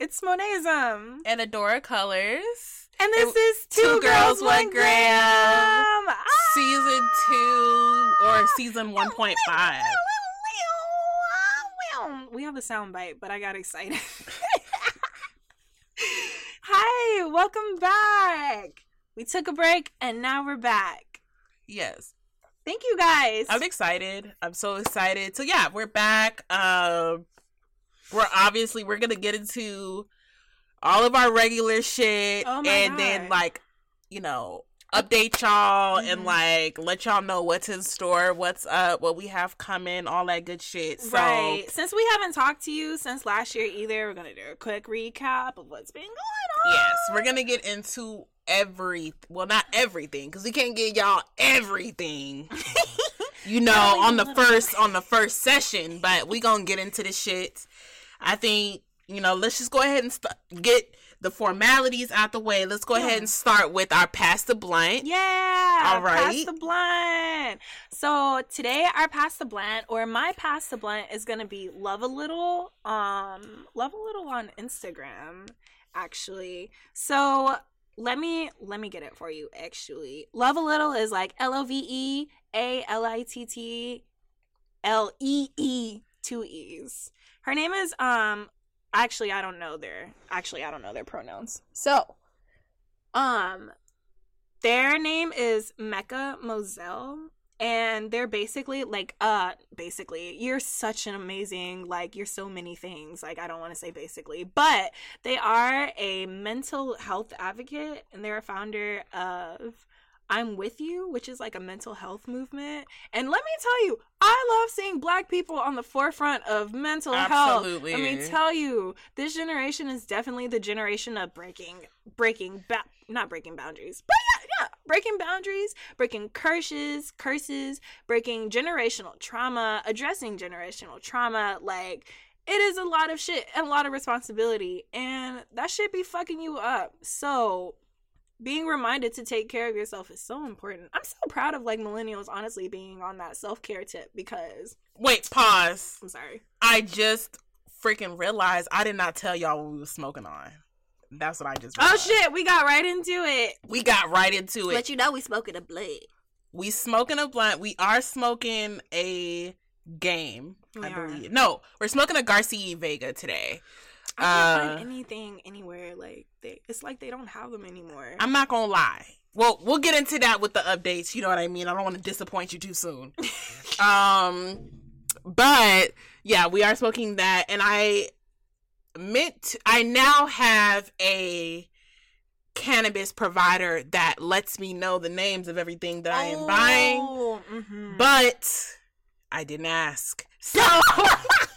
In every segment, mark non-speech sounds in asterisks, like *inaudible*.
It's Monaism. and Adora Colors. And this is Two, Two Girls, Girls, One One Gram. Gram. Ah! Season two or season 1.5. We have the sound bite, but I got excited. *laughs* Hi, welcome back. We took a break and now we're back. Yes. Thank you guys. I'm excited. I'm so excited. So yeah, we're back. Um we're obviously we're gonna get into all of our regular shit Oh and God. then like, you know, update y'all and Mhm. like let y'all know what's in store, what's up, what we have coming, all that good shit. So right. Since we haven't talked to you since last year either, we're going to do a quick recap of what's been going on. Yes, we're gonna get into every well, not everything, because we can't get y'all everything. *laughs* you know, on the first on the first session, but we gonna get into the shit. I think you know. Let's just go ahead and st- get the formalities out the way. Let's go Yeah. ahead and start with our pass the blunt. Yeah. All right. Pass the blunt. So today our pass the blunt or my pass the blunt is gonna be love a little. Um, love a little on Instagram, actually. So let me let me get it for you. Actually, love a little is like L O V E A L I T T L E E two E's. Her name is um. Actually, I don't know their. Actually, I don't know their pronouns. So, um, their name is Mecca Moselle. And they're basically like, uh, basically, you're such an amazing, like, you're so many things. Like, I don't want to say basically, but they are a mental health advocate and they're a founder of I'm With You, which is like a mental health movement. And let me tell you, I love seeing black people on the forefront of mental Absolutely. health. Let me tell you, this generation is definitely the generation of breaking, breaking, ba- not breaking boundaries, but yeah, yeah, breaking boundaries, breaking curses, curses, breaking generational trauma, addressing generational trauma. Like, it is a lot of shit and a lot of responsibility, and that shit be fucking you up. So, being reminded to take care of yourself is so important. I'm so proud of like millennials honestly being on that self-care tip because Wait, pause. I'm sorry. I just freaking realized I did not tell y'all what we were smoking on. That's what I just. Oh shit, we got right into it. We got right into it. But you know we smoking a blade. we smoking a blunt. We are smoking a game. We I are. believe. No, we're smoking a Garcia Vega today. I can't Uh, find anything anywhere. Like they, it's like they don't have them anymore. I'm not gonna lie. Well, we'll get into that with the updates. You know what I mean. I don't want to disappoint you too soon. *laughs* um, but yeah, we are smoking that, and I meant to- I now have a cannabis provider that lets me know the names of everything that I am buying. Oh, mhm. but I didn't ask. So *laughs*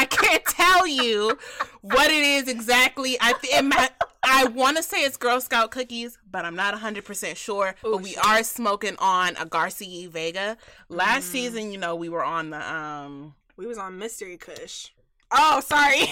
I can't tell you what it is exactly. I th- it might, I want to say it's Girl Scout cookies, but I'm not 100% sure. Oh, but we shit. are smoking on a Garcia Vega. Last Mm. season, you know, we were on the um we was on Mystery Kush. Oh, sorry.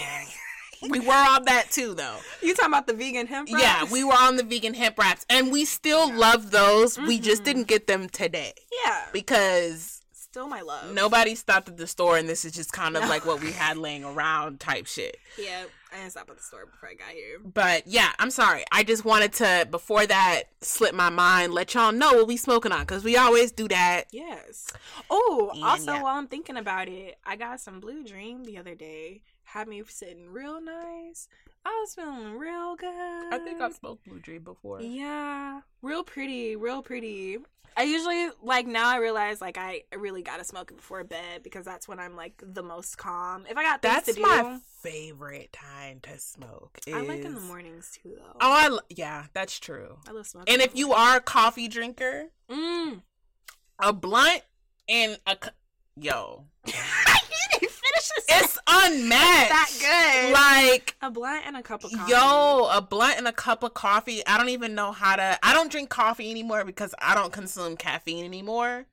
*laughs* we were on that too though. you talking about the vegan hemp? Yeah, we were on the vegan hemp wraps and we still love those. We just Mhm. didn't get them today Yeah, because still my love. Nobody stopped at the store, and this is just kind of like what we had *laughs* laying around type shit. Yeah, I didn't stop at the store before I got here. But yeah, I'm sorry. I just wanted to, before that slipped my mind, let y'all know what we smoking on because we always do that. Yes. Oh, also yeah. while I'm thinking about it, I got some Blue Dream the other day. Had me sitting real nice. I was feeling real good. I think I've smoked Blue Dream before. Yeah, real pretty, real pretty. I usually like now I realize like I really gotta smoke it before bed because that's when I'm like the most calm. If I got things That's to do, my favorite time to smoke. I like in the mornings too though. Oh, I, l- yeah, that's true. I love smoking. And if you are a coffee drinker, mm. a blunt and a yo, *laughs* you didn't finish this. it's unmatched. that good. Like a blunt and a cup of coffee. Yo, a blunt and a cup of coffee. I don't even know how to. I don't drink coffee anymore because I don't consume caffeine anymore.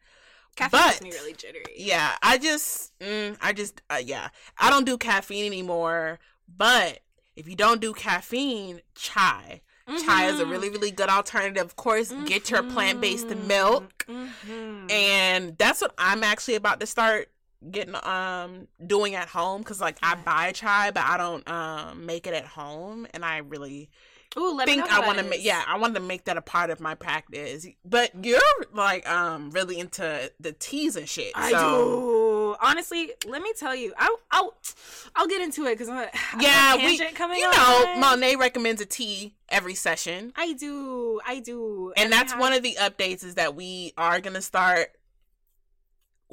caffeine but- makes me really jittery. Yeah, I just, mm, I just, uh, yeah, I don't do caffeine anymore. But if you don't do caffeine, chai. Chai is a Mhm. really, really good alternative. Of course, get your plant based milk. Mhm. And that's what I'm actually about to start getting um doing at home because like I buy chai but I don't um make it at home and I really Ooh, let me think I want to make yeah I want to make that a part of my practice. But you're like um really into the teas and shit. I so. do. Honestly, let me tell you, I'll I'll, I'll get into it because I'm Yeah, we coming you on. know Monet recommends a tea every session. I do, I do, and I that's have- one of the updates is that we are gonna start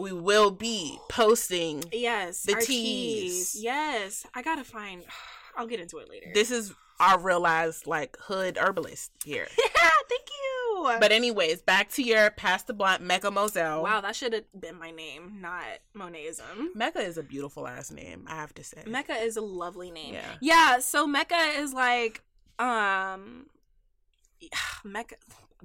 we will be posting yes the teas. Yes, I gotta find. *sighs* I'll get into it later. this is our realized like hood herbalist here *laughs* yeah, Thank you. but anyways back to your pass the blunt mecca moselle wow, that should have been my name, not Monaism. mecca is a beautiful ass name i have to say Mecca is a lovely name. Yeah. Yeah, so Mecca is like um *sighs* Mecca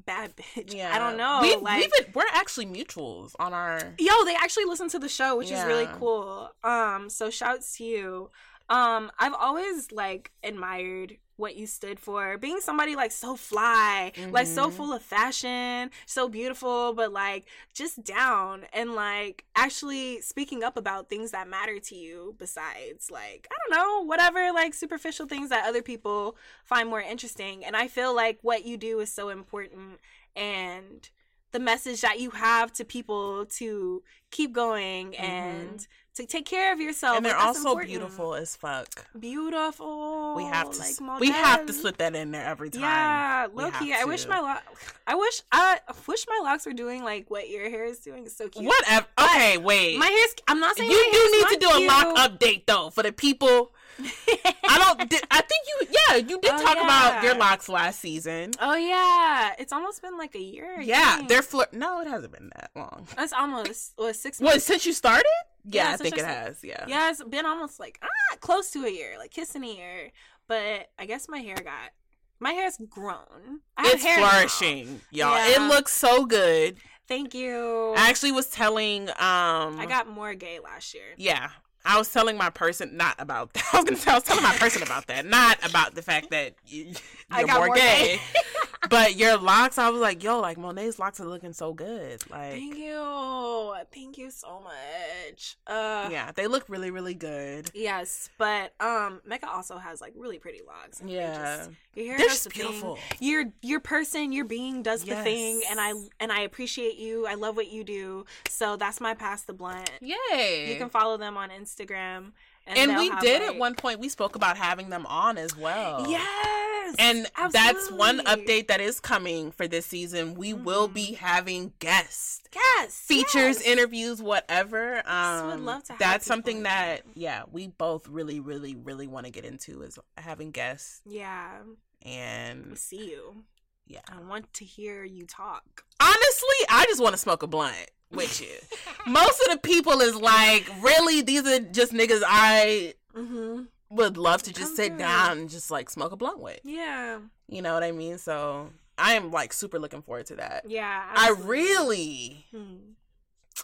bad bitch. yeah I don't know. we, like we've been, we're actually mutuals on our Yo, they actually listen to the show, which is really cool. Um, so shouts to you. Um, I've always like admired what you stood for, being somebody like so fly, like so Mhm. full of fashion, so beautiful, but like just down and like actually speaking up about things that matter to you besides like, I don't know, whatever like superficial things that other people find more interesting. And I feel like what you do is so important and the message that you have to people to keep going and to take care of yourself. And they're like, also important. beautiful as fuck Beautiful. we have to like we have to slip that in there every time Yeah, We low key. have I wish my lo- I wish I wish my locks were doing like what your hair is doing. It's so cute. whatever okay wait My hair's. I'm not saying you do need to do a cute. lock update though for the people. I don't. di- I think you. Yeah, you did Oh, talk about your locks last season. Oh yeah, it's almost been like a year. Yeah, they're flir- No, it hasn't been that long. That's almost what six What months. since you started? Yeah, Yeah, I think it has. Yeah. Yeah, it's been almost like ah close to a year, like kissing a year. But I guess my hair got my hair's grown. I It's hair now. flourishing, y'all. Yeah. It looks so good. Thank you. I actually was telling. Um, I got more gay last year. Yeah, I was telling my person not about that. *laughs* I was gonna say I was telling my person about that, not about the fact that you, got more, more gay. gay. *laughs* but your locks, I was like, yo, like Monet's locks are looking so good. Like, Thank you. Thank you so much. Uh yeah, they look really, really good. Yes, but um Mecca also has like really pretty locks. and Yeah, just- your hair they're does just the beautiful. thing. Your your person, your being does the thing, and I and I appreciate you. I love what you do. So that's my pass the blunt. Yay! You can follow them on Instagram. And, and we did like- at one point. We spoke about having them on as well. Yes, And that's one update that is coming for this season. We will Mhm. be having guests. Yes, features, yes. interviews, whatever. Um, would love to That's something that, yeah, we both really, really, really want to get into is having guests Yeah, and see you. yeah. I want to hear you talk. Honestly, I just want to smoke a blunt with you. Most of the people is like, really, these are just niggas I Mm-hmm. would love to just Come sit through. down and just like smoke a blunt with. Yeah, You know what I mean? So I am like super looking forward to that. yeah. I really, Hmm.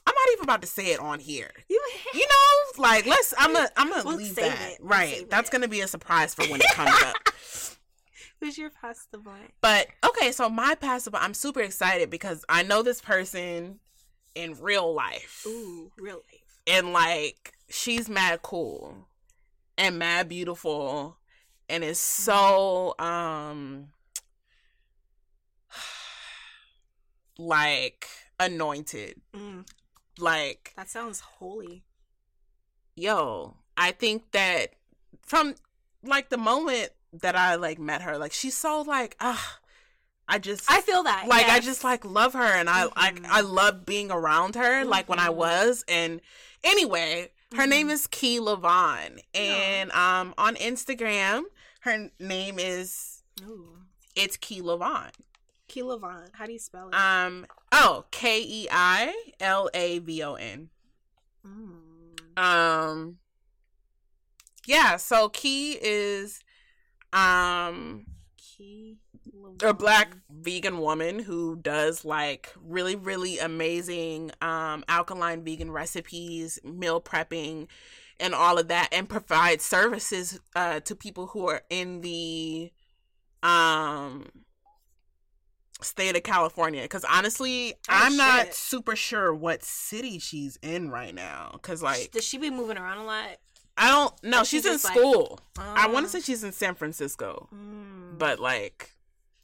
I'm not even about to say it on here. You *laughs* you know, like let's. I'm gonna. I'm gonna We'll leave that. it. We'll Right. That's it. gonna be a surprise for when it comes up. *laughs* Who's your pass the blunt? But okay, so my passive, I'm super excited because I know this person in real life, Ooh, real life. and like she's mad cool and mad beautiful, and is so um *sighs* like anointed. Mm, Like that sounds holy. yo, I think that from like the moment that I like met her, like she's so like ah, I just I feel that. like I just like love her and I like Mhm. I love being around her like when I Mhm. was and anyway, her name Mhm. is Key Lavon and um on Instagram her name is Ooh. it's Key Lavon. Keilavon. How do you spell it? Um oh K E I L A V O N. Mm. Um yeah, so Key is um a black vegan woman who does like really really amazing um alkaline vegan recipes, meal prepping and all of that and provides services uh to people who are in the um state of California because honestly, Oh, I'm not super sure what city she's in right now. Because like Does she be moving around a lot? I don't know, Or she she's in just, like- school. I want Oh. to say she's in San Francisco, Mm. but like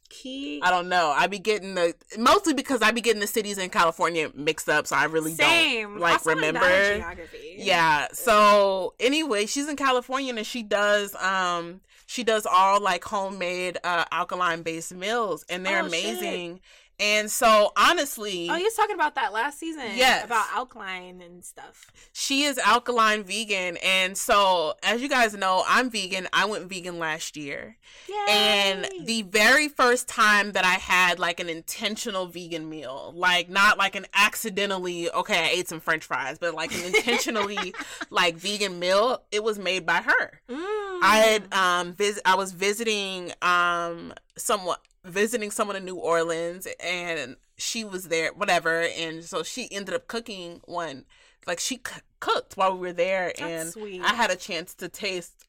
Key. I don't know. I be getting the mostly because I be getting the cities in California mixed up, so I really Same. don't like Also, remember. geography. Yeah. So anyway, she's in California and she does um she does all like homemade uh alkaline based meals and they're Oh, shit. And so honestly, Oh, you was talking about that last season. Yes. About alkaline and stuff. she is alkaline vegan and so as you guys know, I'm vegan. I went vegan last year. Yay. And the very first time that I had like an intentional vegan meal, like not like an accidentally, okay, I ate some french fries, but like an intentionally *laughs* like vegan meal, it was made by her. Mm. I had um vis- I was visiting um someone visiting someone in New Orleans and she was there whatever and so she ended up cooking one like she c- cooked while we were there That's and sweet. I had a chance to taste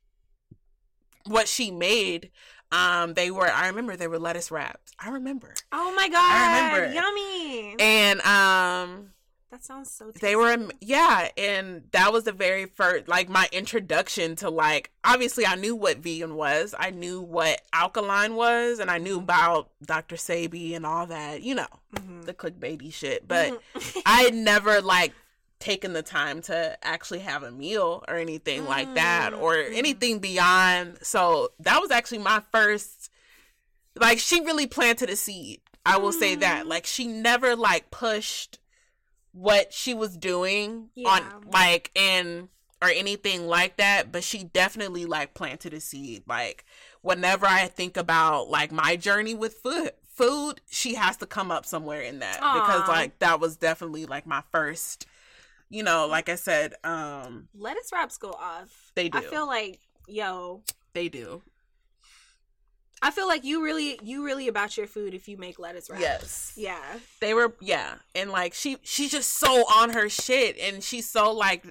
what she made um they were I remember they were lettuce wraps I remember Oh my god. I remember. Yummy. and um that sounds so tasty. they were yeah and that was the very first like my introduction to like obviously i knew what vegan was i knew what alkaline was and i knew about dr Sebi and all that you know Mhm. the clickbaity shit but Mhm. *laughs* i had never like taken the time to actually have a meal or anything like that or Mm, mhm. anything beyond so that was actually my first like she really planted a seed i will say that Mm. like she never like pushed what she was doing Yeah. on like and or anything like that but she definitely like planted a seed like whenever i think about like my journey with food food she has to come up somewhere in that because like that was definitely like my first you know like i said um lettuce wraps go off. They do I feel like yo. they do I feel like you really you really about your food if you make lettuce wraps. Yes. Yeah. they were yeah and like she she's just so on her shit and she's so like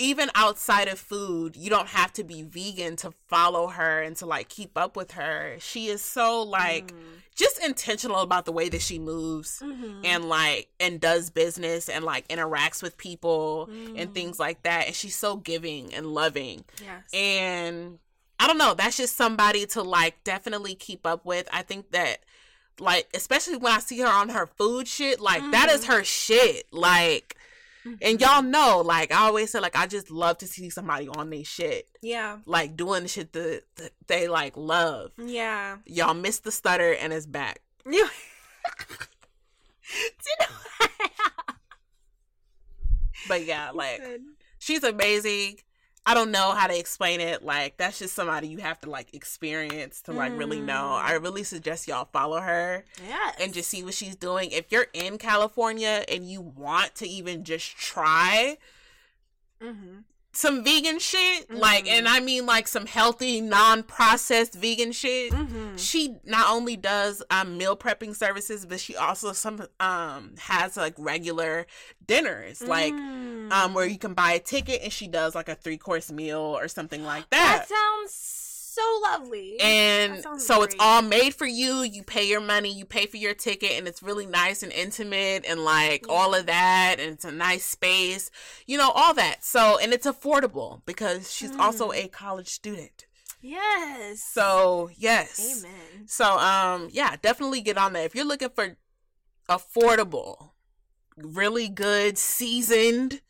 even outside of food you don't have to be vegan to follow her and to like keep up with her she is so like just intentional about the way that she moves Mhm. and like and does business and like interacts with people and Mm. things like that and she's so giving and loving yes. and I don't know, that's just somebody to like definitely keep up with. I think that like especially when I see her on her food shit, like that is Mhm. her shit. Like and y'all know, like I always say like I just love to see somebody on their shit. yeah. Like doing the shit that, that they like love. Yeah. Y'all missed the stutter and it's back. You. *laughs* Do you know But yeah, like she's amazing. I don't know how to explain it. Like that's just somebody you have to like experience to like really know. Mm. I really suggest y'all follow her. Yes. and just see what she's doing. If you're in California and you want to even just try Mhm. Some vegan shit, like, Mhm. and I mean like some healthy, non-processed vegan shit. Mhm. She not only does um, meal prepping services, but she also some um has like regular dinners, like Mm. um where you can buy a ticket and she does like a three course meal or something like that that. sounds so lovely. and That so it's all made for you you pay your money you pay for your ticket and it's really nice and intimate and like Yeah. all of that and it's a nice space you know all that so and it's affordable because she's also Mm. a college student yes. so yes Amen. so um yeah definitely get on there if you're looking for affordable really good seasoned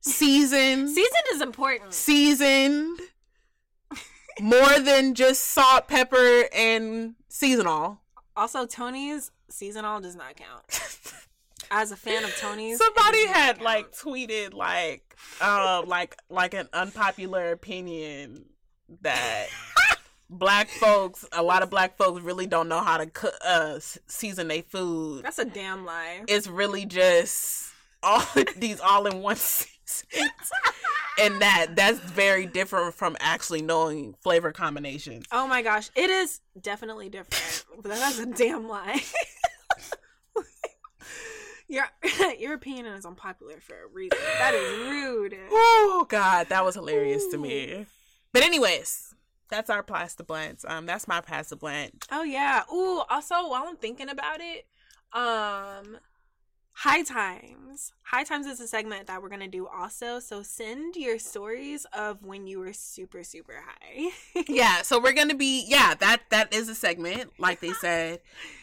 seasoned *laughs* Season is important. seasoned more than just salt, pepper, and seasonal. Also, Tony's seasonal does not count. *laughs* As a fan of Tony's, Somebody had like tweeted like um like like an unpopular opinion that *laughs* black folks a lot of black folks really don't know how to cook uh season their food. That's a damn lie. It's really just all *laughs* these all in one *laughs* and that that's very different from actually knowing flavor combinations. Oh my gosh, it is definitely different. but that's a damn lie. *laughs* your *laughs* your opinion is unpopular for a reason. That is rude. Oh God, that was hilarious to me. But anyways, that's our pass the blunts. Um, that's my pass the blunt. Oh yeah. Ooh, also while I'm thinking about it, um High Times. High Times is a segment that we're gonna do also. So send your stories of when you were super, super high. *laughs* yeah, so we're gonna be yeah, that that is a segment, like they said.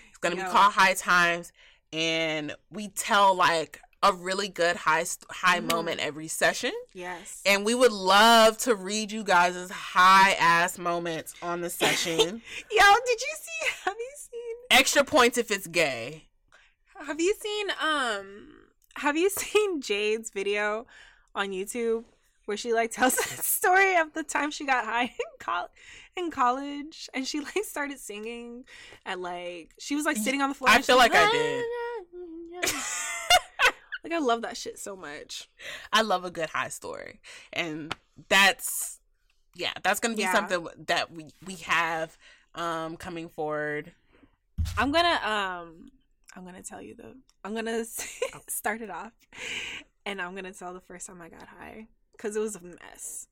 It's gonna be called High Times and we tell like a really good high high Mhm. moment every session. yes. And we would love to read you guys' high ass moments on the *laughs* session. Yo, did you see have you seen Extra points if it's gay. Have you seen um have you *laughs* seen Jade's video on YouTube where she like tells *laughs* the story of the time she got high in col- in college and she like started singing and like she was like sitting on the floor I feel she- like I did. *laughs* like I love that shit so much. I love a good high story. And that's yeah, that's gonna be Yeah. something that we we have um coming forward. I'm gonna um I'm gonna tell you the I'm gonna *laughs* start it off and I'm gonna tell the first time I got high because it was a mess.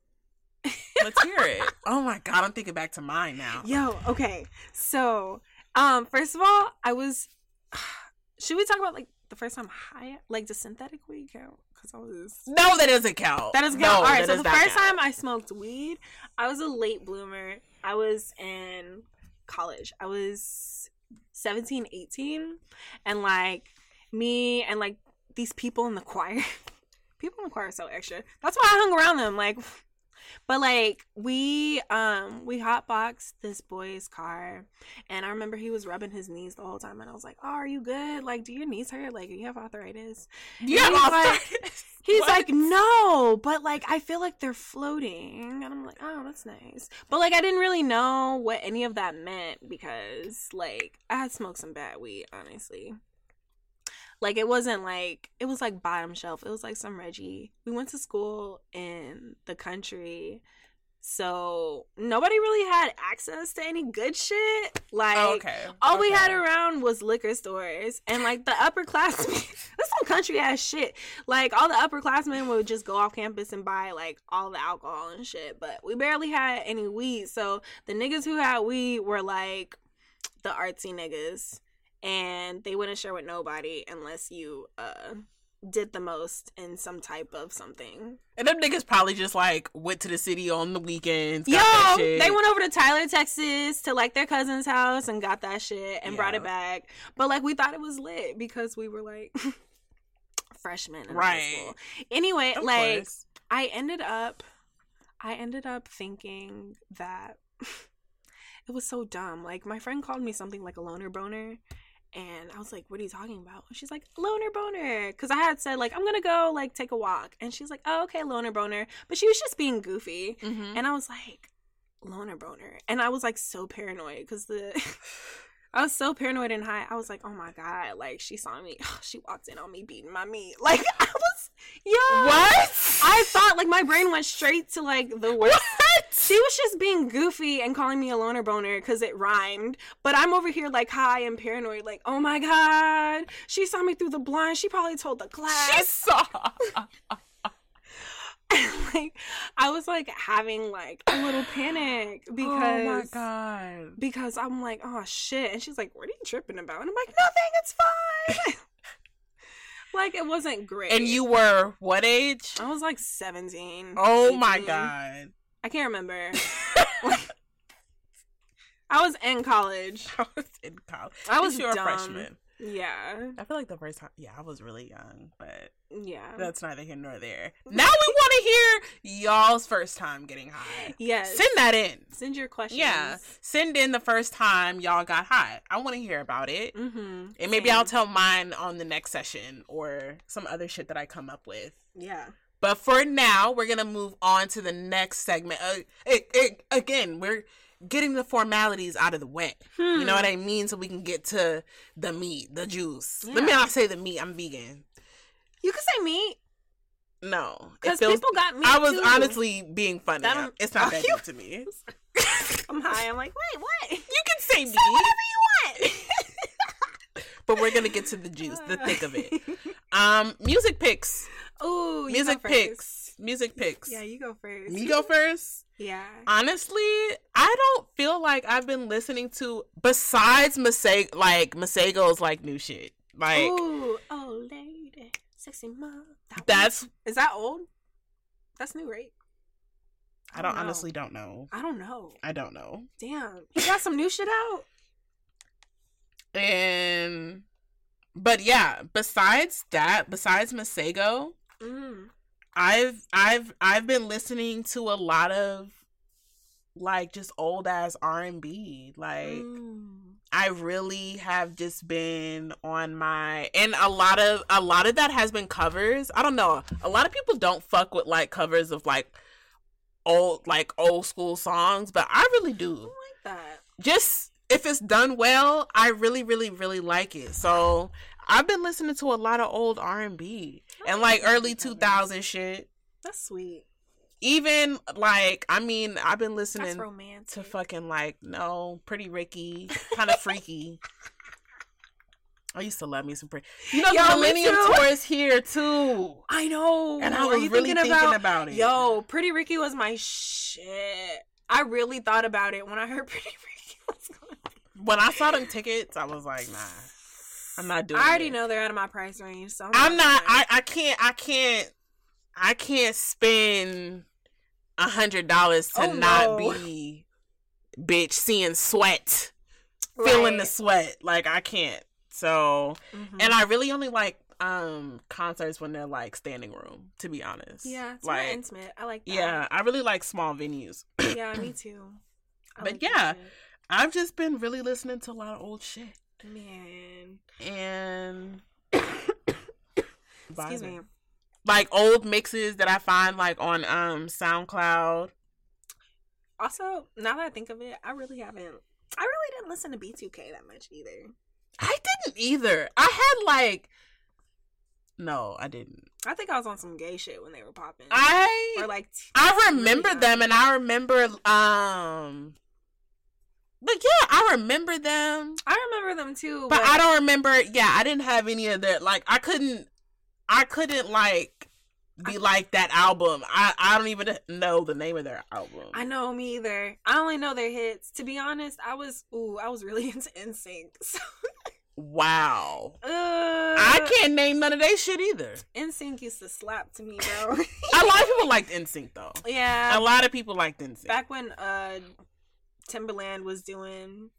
Let's hear it. *laughs* Oh my god, I'm thinking back to mine now. Yo, okay. So, um, first of all, I was. *sighs* Should we talk about like the first time high, like the synthetic weed count? Because I was. No, that doesn't count. That doesn't No, count. all right. So the first count. time I smoked weed, I was a late bloomer. I was in college. I was 17, 18. and like me and like these people in the choir. *laughs* people in the choir are so extra. That's why I hung around them. Like, but like we um we hotboxed this boy's car, and I remember he was rubbing his knees the whole time, and I was like, "Oh, are you good? Like, do your knees hurt? Like, you have arthritis?" Yeah, he's I'm like-. He's What? like, no, but like I feel like they're floating, and I'm like, oh, that's nice. But like I didn't really know what any of that meant because like I had smoked some bad weed, honestly. Like it wasn't like it was like bottom shelf. It was like some Reggie. We went to school in the country. So nobody really had access to any good shit. Like Oh, okay. all we had around was liquor stores and like the upperclassmen. *laughs* That's some country ass shit. Like all the upperclassmen would just go off campus and buy like all the alcohol and shit. But we barely had any weed. So the niggas who had weed were like the artsy niggas, and they wouldn't share with nobody unless you uh did the most in some type of something. And them niggas probably just like went to the city on the weekends. Yo, they went over to Tyler, Texas to like their cousin's house and got that shit and brought it back. But like we thought it was lit because we were like *laughs* freshmen in high Right. school. Anyway, Of like course. I ended up I ended up thinking that *laughs* it was so dumb. Like my friend called me something like a loner boner. And I was like, "What are you talking about?" And she's like, "Loner boner," because I had said like I'm gonna go like take a walk, and she's like, "Oh, okay, loner boner," but she was just being goofy. Mhm. And I was like, loner boner. And I was like so paranoid because the *laughs* I was so paranoid and high. I was like, oh my God, like she saw me. *laughs* She walked in on me beating my meat. Like *laughs* I was yeah. What? I thought like my brain went straight to like the worst. She was just being goofy and calling me a loner boner because it rhymed. But I'm over here like high and paranoid, like, oh my God. She saw me through the blind. She probably told the class. She saw. *laughs* like I was like having like a little panic because *gasps* oh my god. because I'm like, oh shit. And she's like, what are you tripping about? And I'm like, nothing, it's fine. *laughs* *laughs* like it wasn't great. And you were what age? I was like 17. Oh my god. I can't remember. *laughs* I was in college. I was in college. I was you were a freshman. Yeah. I feel like the first time, yeah, I was really young, but Yeah. that's neither here nor there. *laughs* Now we want to hear y'all's first time getting high. yes. Send that in. Send your questions. Yeah, send in the first time y'all got high. I want to hear about it, Mm-hmm. and maybe I'll tell mine on the next session or some other shit that I come up with. Yeah. But for now, we're gonna move on to the next segment. Uh, it, it, again, we're getting the formalities out of the way. You know what I mean? So we can get to the meat, the juice. Let me not say the meat. I'm vegan. You can say meat No, because people got meat. I was too. honestly being funny. It's not Oh, *laughs* that you- deep to me. *laughs* I'm high. I'm like, wait, what? You can say meat, Say whatever you want. *laughs* but we're gonna get to the juice, the thick of it. Um, music picks. Ooh, you Music picks. music picks. Yeah, you go first. Me go first. Yeah. Honestly, I don't feel like I've been listening to besides Masego, like Masego's like new shit. Like Ooh, oh lady, sexy mom. That one? that's is that old? That's new, right? I don't know. honestly don't know. I don't know. I don't know. Damn, he got some new shit out. And but yeah, besides that, besides Masego, Mm. I've I've I've been listening to a lot of like just old ass R and B. Like Mm. I really have just been on my and a lot of a lot of that has been covers. I don't know. A lot of people don't fuck with like covers of like old like old school songs, but I really I do. like that. Just if it's done well, I really really really like it. So, I've been listening to a lot of old R&B and like early 2000 shit. That's sweet. Even like I mean, I've been listening to fucking like no pretty ricky kind of freaky i used to love me some pretty you know Yo, the millennium tour is here too I know. and i was really thinking, about? about, it Yo, Pretty Ricky was my shit. I really thought about it when I heard *laughs* Pretty Ricky was going. when i saw them tickets i was like nah i'm not doing I already know they're out of my price range, so i'm not i i can't i can't i can't spend a hundred dollars to Oh, not no. be bitch seeing sweat feeling the sweat like i can't so Mhm. And I really only like um concerts when they're like standing room, to be honest. yeah, it's more like intimate. I like that. yeah, I really like small venues. yeah, me *coughs* too. I But like yeah. I've just been really listening to a lot of old shit. Man. And *coughs* Excuse me. Like old mixes that I find like on um SoundCloud. Also, now that I think of it, I really haven't. I really didn't listen to B2K that much either. I didn't either. I had like No, I didn't. I think I was on some gay shit when they were popping. I or like t- I remember them and I remember um but yeah, I remember them. I remember them too, But I don't remember. Yeah, I didn't have any of that. Like, I couldn't. I couldn't like be like that album. I I don't even know the name of their album. I know me either. I only know their hits. To be honest, I was ooh, I was really *laughs* into NSYNC. So, wow. uh, I can't name none of their shit either. NSYNC used to slap to me, *laughs* bro. A lot of people liked NSYNC though. yeah, A lot of people liked NSYNC. back when uh Timberland was doing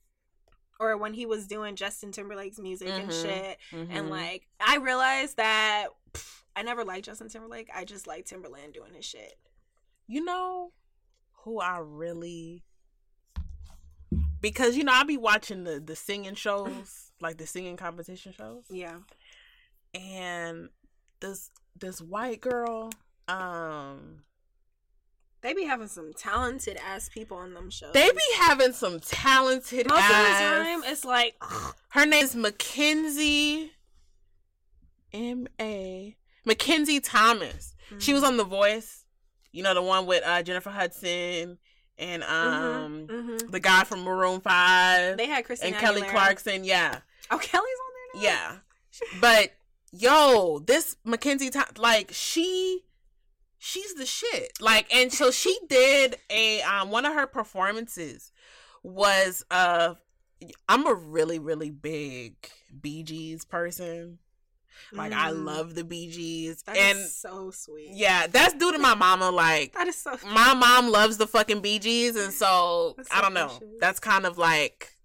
or when he was doing Justin Timberlake's music and Mhm. shit Mhm. and like I realized that pff, I never liked Justin Timberlake. I just liked Timberland doing his shit. you know who I really because you know I be watching the the singing shows, like the singing competition shows. Yeah. and this this white girl um They be having some talented ass people on them shows. they be having some talented most ass of the time it's like *sighs* her name's mackenzie m-a mackenzie thomas she was on the voice you know the one with uh jennifer hudson and um hmm the guy from maroon 5 they had Christina and kelly Aguilera. clarkson yeah Oh, Kelly's on there now. Yeah. But yo, this Mackenzie like she she's the shit. Like and so she *laughs* did a um one of her performances was uh I'm a really really big Bee Gees person. Like I Mm. love the Bee Gees That and so sweet. yeah, that's due to my mama like That is so. my mom loves the fucking Bee Gees and so That's I don't know. precious. That's kind of like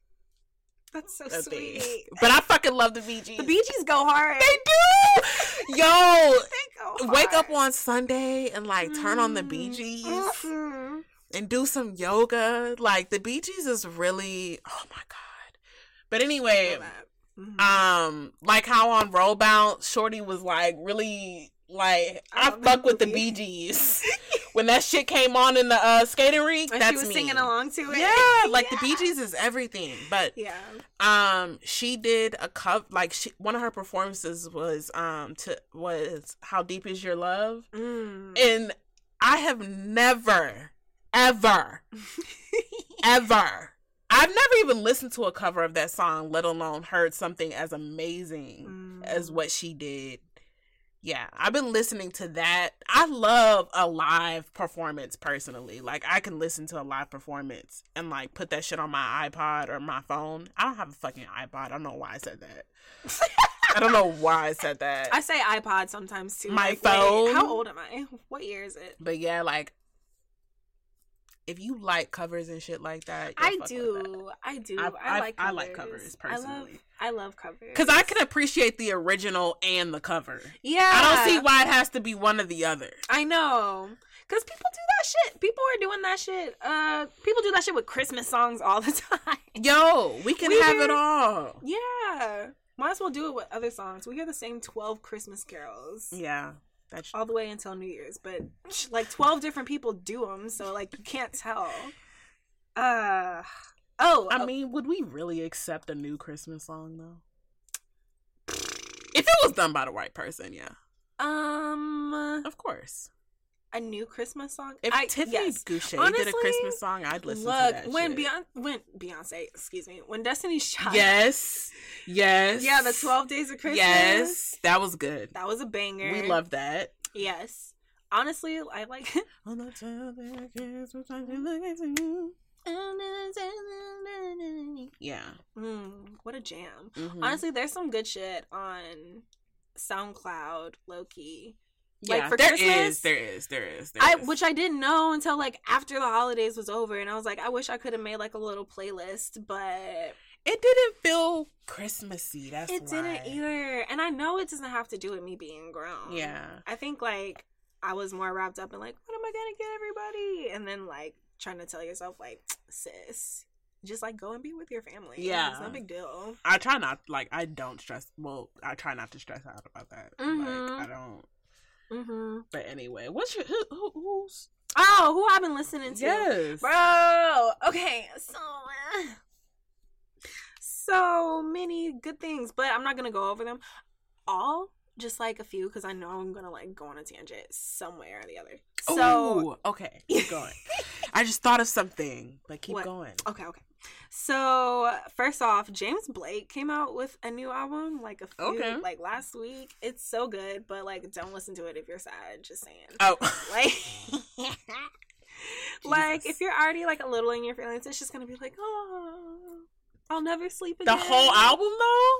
That's so thing. sweet. *laughs* But I fucking love the Bee Gees. The Bee Gees go hard. They do. Yo, *laughs* They wake up on Sunday and like turn on the Bee mm-hmm. and do some yoga. Like the Bee Gees is really oh my god. But anyway, that. Mhm. um, like how on Roll Bounce, Shorty was like really like I I, fuck with the movie. *laughs* When that shit came on in the uh, skating rink, and that's she was me. singing along to it. Yeah, *laughs* like the Bee Gees is everything. But Yeah. um she did a cover like she one of her performances was um to was how deep is your love Mm. and i have never ever *laughs* ever i've never even listened to a cover of that song let alone heard something as amazing as Mm. what she did yeah, I've been listening to that. I love a live performance personally. Like I can listen to a live performance and like put that shit on my iPod or my phone. I don't have a fucking iPod. I don't know why I said that. *laughs* I don't know why I said that. I say iPod sometimes too. My Like, wait, phone? how old am I? What year is it? but yeah, like if you like covers and shit like that, I with that. do. I do. I've- I, I've- like I covers. like covers, I love. personally. I love covers. Cause I can appreciate the original and the cover. Yeah. I don't see why it has to be one or the other. I know. Cause people do that shit. People are doing that shit. Uh, people do that shit with Christmas songs all the *laughs* time. Yo, we can We have hear- it all. Yeah. Might as well do it with other songs. We hear the same twelve Christmas carols Yeah, that's all the way until New Year's, but *laughs* like twelve different people do them, so like you can't tell. Uh oh. I uh, mean, would we really accept a new Christmas song though? *sighs* If it was done by the white person, yeah, um, of course. A new Christmas song. If I, Tiffany yes. Gouché did a Christmas song, I'd listen Look, to that. Look when. Beyonce, when Beyonce, excuse me, when Destiny's Child, yes, yes, yeah, the Twelve Days of Christmas, yes, that was good. that was a banger. We love that. yes. Honestly, I like. *laughs* On the top of the Christmas, I feel like it's you. Yeah. mm, what a jam! mhm. Honestly, there's some good shit on SoundCloud, Loki. Yeah, like, for there Christmas, is, there is, there is, there I is. which I didn't know until like after the holidays was over, and I was like, I wish I could have made like a little playlist, but it didn't feel Christmassy. That's it why. didn't either. And I know it doesn't have to do with me being grown. Yeah. I think like I was more wrapped up in like, what am I gonna get everybody? And then like trying to tell yourself like, sis, just like go and be with your family. Yeah. It's no big deal. I try not like I don't stress. Well, I try not to stress out about that. Mhm. Like I don't. Mm-hmm. But anyway, what's your who, who, who's? Oh, who I've been listening to? Yes, Bro, okay, so uh, so many good things, but I'm not gonna go over them all. Just like a few, because I know I'm gonna like go on a tangent somewhere or the other. So Ooh, okay, keep going. *laughs* I just thought of something, but keep What? going. okay, okay. So first off, James Blake came out with a new album like a few, Okay. like last week. It's so good, but like don't listen to it if you're sad. Just saying. Oh, *laughs* Like, *laughs* like if you're already like a little in your feelings, it's just gonna be like, oh, I'll never sleep again. the whole album though.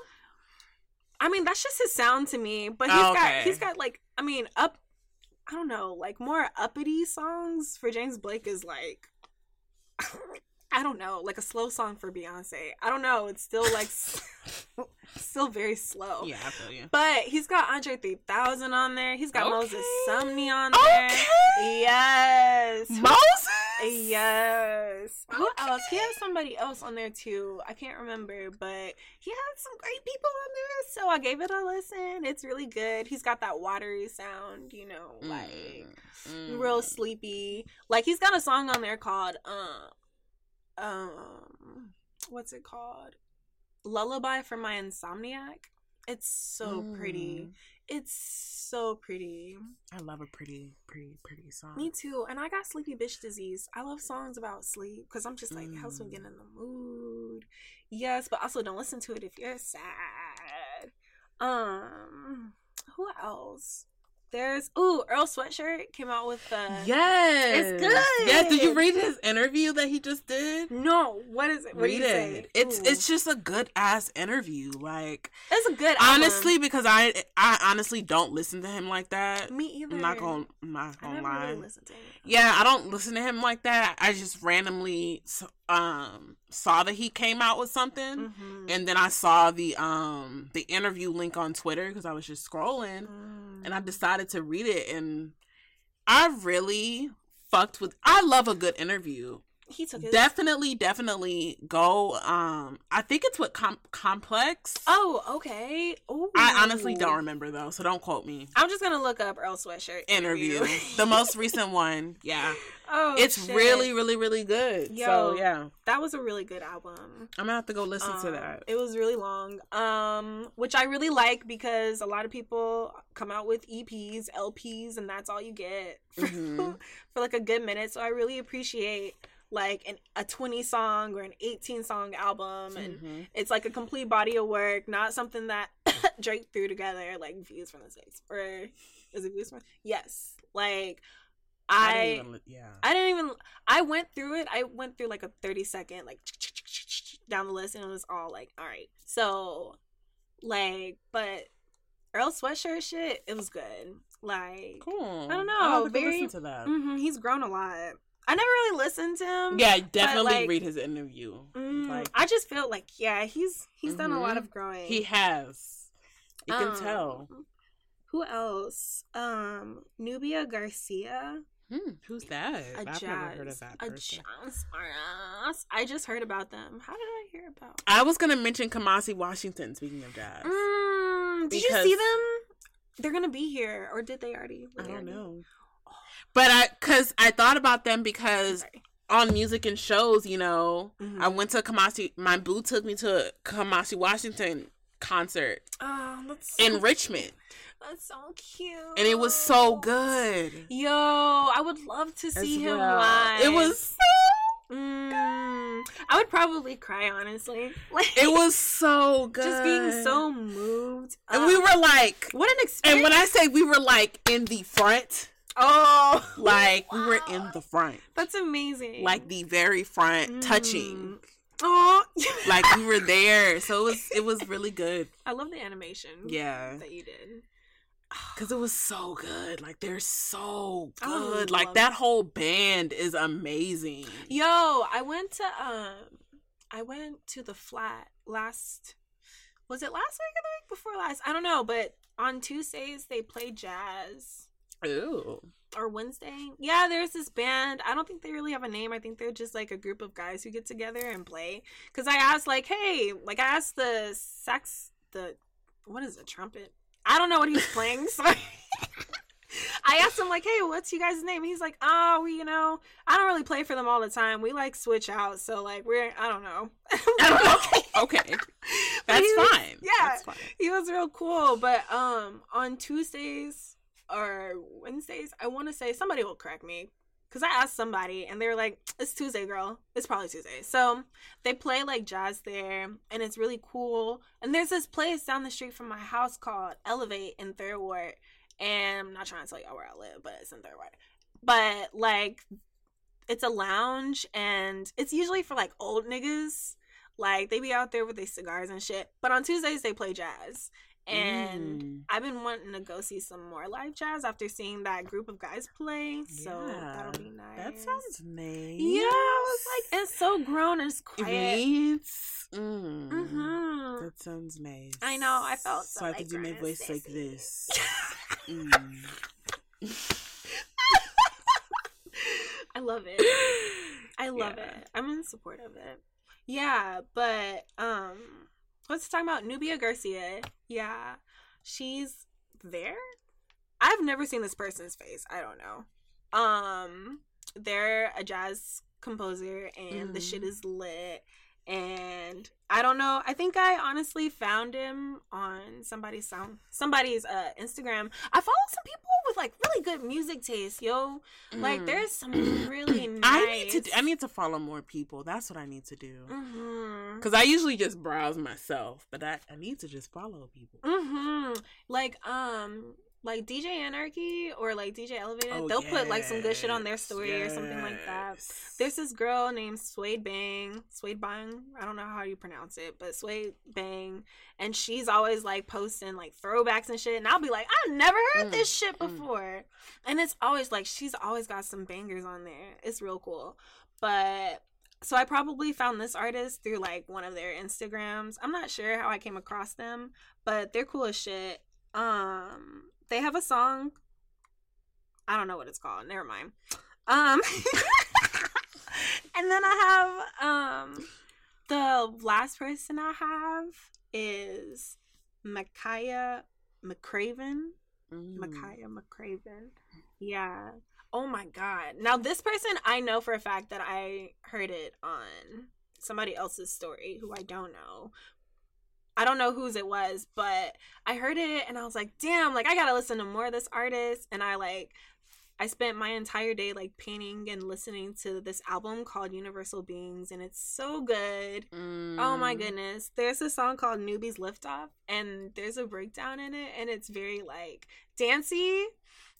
I mean, that's just his sound to me. But he's Oh, got he's got like I mean up. I don't know, like more uppity songs for James Blake is like. *laughs* I don't know, like a slow song for Beyonce. I don't know. It's still like *laughs* still very slow. Yeah, I feel you. But he's got Andre 3000 on there. He's got Okay. Moses Sumney on there. Okay. Yes. Moses. Yes. Who Okay. else? He has somebody else on there too. I can't remember, but he had some great people on there. So I gave it a listen. It's really good. He's got that watery sound, you know, like Mm. real sleepy. Like he's got a song on there called um um what's it called? Lullaby for my insomniac. It's so pretty. Mm. It's so pretty. I love a pretty, pretty, pretty song. Me too. And I got sleepy bitch disease. I love songs about sleep because I'm just like, helps me get Mm. in the mood. Yes, but also don't listen to it if you're sad. Um, who else? There's ooh, Earl Sweatshirt came out with the Yes, It's good. Yes, did you read his interview that he just did? No, what is it? What read it. It's Ooh. it's just a good ass interview. Like it's a good album. honestly, because I I honestly don't listen to him like that. me either. I'm not gonna I'm not I gonna never lie. really listened to him. Yeah, I don't listen to him like that. I just randomly um saw that he came out with something. Mhm. And then I saw the um the interview link on Twitter because I was just scrolling Mm. and I decided to read it and I really fucked with I love a good interview. He took his. Definitely, definitely go um I think it's with Com- Complex. oh, okay. Ooh. I honestly don't remember though, so don't quote me. I'm just gonna look up Earl Sweatshirt Interview. *laughs* the most recent one. Yeah. oh, it's shit. really, really, really good. Yo. So yeah. that was a really good album. I'm gonna have to go listen to Um, that. It was really long, um, which I really like because a lot of people come out with EPs, LPs, and that's all you get for, *laughs* Mhm. for like a good minute. So I really appreciate like an, a 20 song or an 18 song album and Mhm. it's like a complete body of work, not something that *coughs* Drake threw together like views from the States. Or is it views from Yes. Like I didn't even yeah. I didn't even I went through it. I went through like a 30 second like *tsk* down the list and it was all like, all right. So like but Earl Sweatshirt shit, it was good. Like cool. I don't know, very- to that. mhm, he's grown a lot. I never really listened to him. Yeah, definitely like- read his interview. Mm, Like I just feel like yeah, he's he's done a lot Mhm. of growing. he has. You can Um, tell. Who else? Um, Nubia Garcia, Hmm, who's that? a I've jazz, never heard of that a person. jazz artist. I just heard about them. How did I hear about? I was gonna mention Kamasi Washington. Speaking of jazz, Mm, did you see them? They're gonna be here, or did they already? Were I don't already- know. But I, cause I thought about them because Sorry. on music and shows, you know, Mhm. I went to Kamasi. My boo took me to a Kamasi Washington concert Oh, that's in so, Richmond, that's so cute, and it was so good. Yo, I would love to as see him well. live. It was Mm, I would probably cry, honestly. Like *laughs* it was so good. just being so moved. and we were like, what an experience! and when I say we were like in the front, oh, *laughs* like we were in the front, that's amazing. like the very front, touching. oh, *laughs* Like we were there, so it was it was really good. I love the animation. Yeah. that you did. *sighs* Cause it was so good. Like they're so good. Like that whole band is amazing. Yo, I went to um, I went to the flat last. Was it last week or the week before last? I don't know, but on Tuesdays they play jazz. Ooh. or Wednesday. Yeah, there's this band. I don't think they really have a name. I think they're just like a group of guys who get together and play. Cause I asked like, hey, like I asked the sax, the what is a trumpet? I don't know what he was playing. *laughs* Sorry. I asked him like, hey, what's you guys' name? He's like, oh, we, you know, I don't really play for them all the time. We like switch out, so like we're, I don't know. *laughs* okay. *laughs* okay. That's was- fine. yeah. That's fine. he was real cool. But um, on Tuesdays or Wednesdays, I want to say somebody will correct me because I asked somebody and they were like, "It's Tuesday, girl. It's probably Tuesday." So they play like jazz there, and it's really cool. And there's this place down the street from my house called Elevate in Third Ward, and I'm not trying to tell y'all where I live, but it's in Third Ward. But like, it's a lounge, and it's usually for like old niggas. Like they be out there with their cigars and shit. But on Tuesdays they play jazz. And Mm. I've been wanting to go see some more live jazz after seeing that group of guys play. So Yeah, that'll be nice. That sounds nice. Yeah, I was like, it's so grown and it's quiet. It's, mm, Mm-hmm. That sounds nice. I know, I felt so, so I have to do my voice like this. *laughs* Mm. I love it. I love Yeah. it. I'm in support of it. Yeah, but um let's talk about Nubia Garcia. Yeah. She's there. I've never seen this person's face. I don't know. Um they're a jazz composer and the Mhm. shit is lit and I don't know. I think I honestly found him on somebody's sound somebody's uh Instagram. I follow some people with like really good music taste, yo. Like Mm. there's some *clears throat* really nice I need to. I need to follow more people. That's what I need to do. Mhm. Because I usually just browse myself, but I, I need to just follow people. Mhm. Like um like DJ Anarchy or like DJ Elevated, Oh, they'll put like some good shit on their yes, story or something like that. There's this girl named Suede Bang, Suede Bang. I don't know how you pronounce it, but Suede Bang, and she's always like posting like throwbacks and shit, and I'll be like, I've never heard Mm, this shit mm. before, and it's always like she's always got some bangers on there. It's real cool, but. So I probably found this artist through like one of their Instagrams. I'm not sure how I came across them, but they're cool as shit. Um, they have a song. I don't know what it's called. Never mind. Um, *laughs* and then I have um the last person I have is Makaya McCraven. Mm. Makaya McCraven. Yeah. Oh my god. Now this person I know for a fact that I heard it on somebody else's story who I don't know. I don't know whose it was, but I heard it and I was like, damn, like I gotta listen to more of this artist. And I like I spent my entire day like painting and listening to this album called Universal Beings, and it's so good. Oh my Mm. goodness. There's a song called Newbie's Liftoff, and there's a breakdown in it, and it's very like dancey.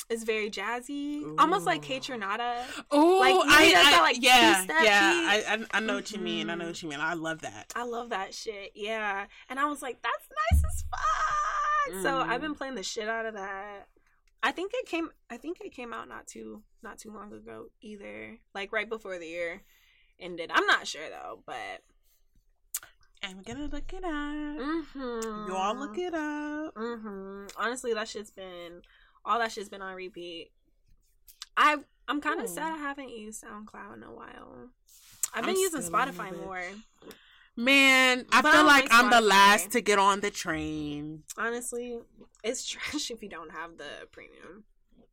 It's very jazzy, almost like K Ooh. Tronada. Oh, Like, I, I- that, like, yeah, yeah. I, I, I know what you mean. I know what you mean. I love that. I love that shit. Yeah. And I was like, that's nice as fuck. So I've been Mm. playing the shit out of that. I think it came I think it came out not too not too long ago either. Like right before the year ended. I'm not sure though, but I'm gonna look it up. mm-hmm. You all look it up. Mm-hmm. Honestly, that shit's been all that shit's been on repeat. I I'm kind of Hmm. sad I haven't used SoundCloud in a while. I've I'm been using a little Spotify more. Man, I But feel don't like I'm the last to get on the train. Honestly, it's *laughs* trash if you don't have the premium.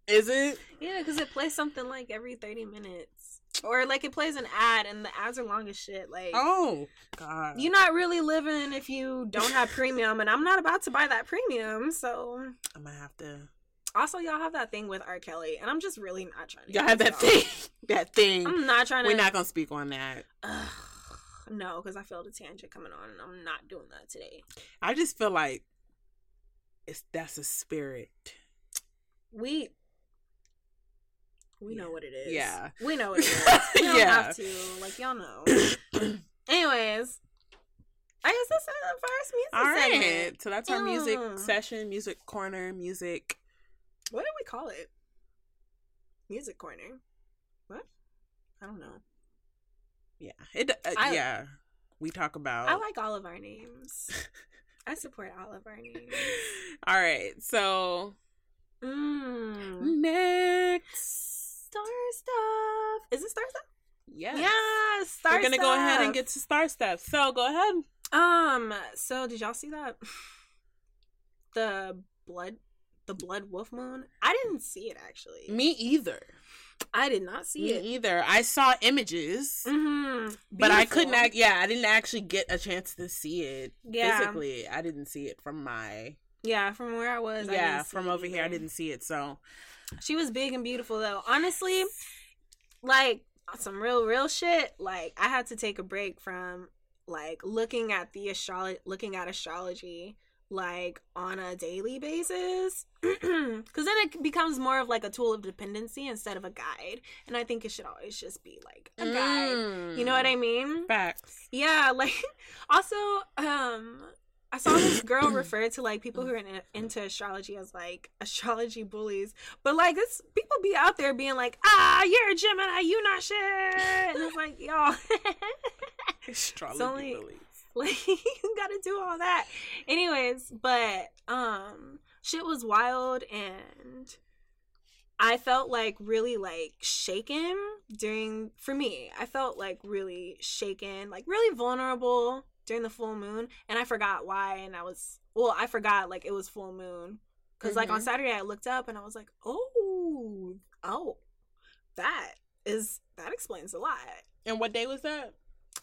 Is it? Yeah, because it plays something like every 30 minutes. Or like it plays an ad and the ads are long as shit. Like, Oh God. you're not really living if you don't have premium, and I'm not about to buy that premium. So, I'm gonna have to. Also, y'all have that thing with R. Kelly, and I'm just really not trying to. Y'all have that y'all. thing. *laughs* That thing. I'm not trying to. We're not gonna speak on that. Ugh, no, because I feel the tangent coming on, and I'm not doing that today. I just feel like it's that's a spirit. We. We Yeah. know what it is. Yeah. We know what it is. *laughs* We don't Yeah. have to. Like, y'all know. *coughs* Anyways, I guess that's the first music All right. segment. So that's our music session, music corner, music. What did we call it? Music corner. What? I don't know. Yeah. It. Uh, I- yeah. We talk about. I like all of our names. *laughs* I support all of our names. All right. So Mm. next. Star stuff. Is it star stuff? Yes. Yeah, star We're gonna go ahead and get to star stuff. So go ahead. Um. So did y'all see that? *laughs* The blood, the blood wolf moon. I didn't see it actually. Me either. I did not see Me it. either. I saw images, Mm-hmm. but I couldn't. Act, yeah, I didn't actually get a chance to see it Yeah. physically. I didn't see it from my. Yeah, from where I was. I yeah, see from over here, I didn't see it. So She was big and beautiful though. Honestly, like some real real shit. Like I had to take a break from like looking at the astrology, looking at astrology like on a daily basis *clears throat* because then it becomes more of like a tool of dependency instead of a guide and i think it should always just be like a guide you know what i mean Mm. Facts. yeah *laughs* like also um i saw this girl refer to like people who are in, into astrology as like astrology bullies but like this people be out there being like ah you're a gemini you not shit and it's like y'all *laughs* Astrology only- bullies. *laughs* like you gotta do all that anyways but um shit was wild and i felt like really like shaken during for me i felt like really shaken like really vulnerable during the full moon and i forgot why and i was well i forgot like it was full moon because like on Mhm. saturday i looked up and i was like oh oh that is that explains a lot And what day was that?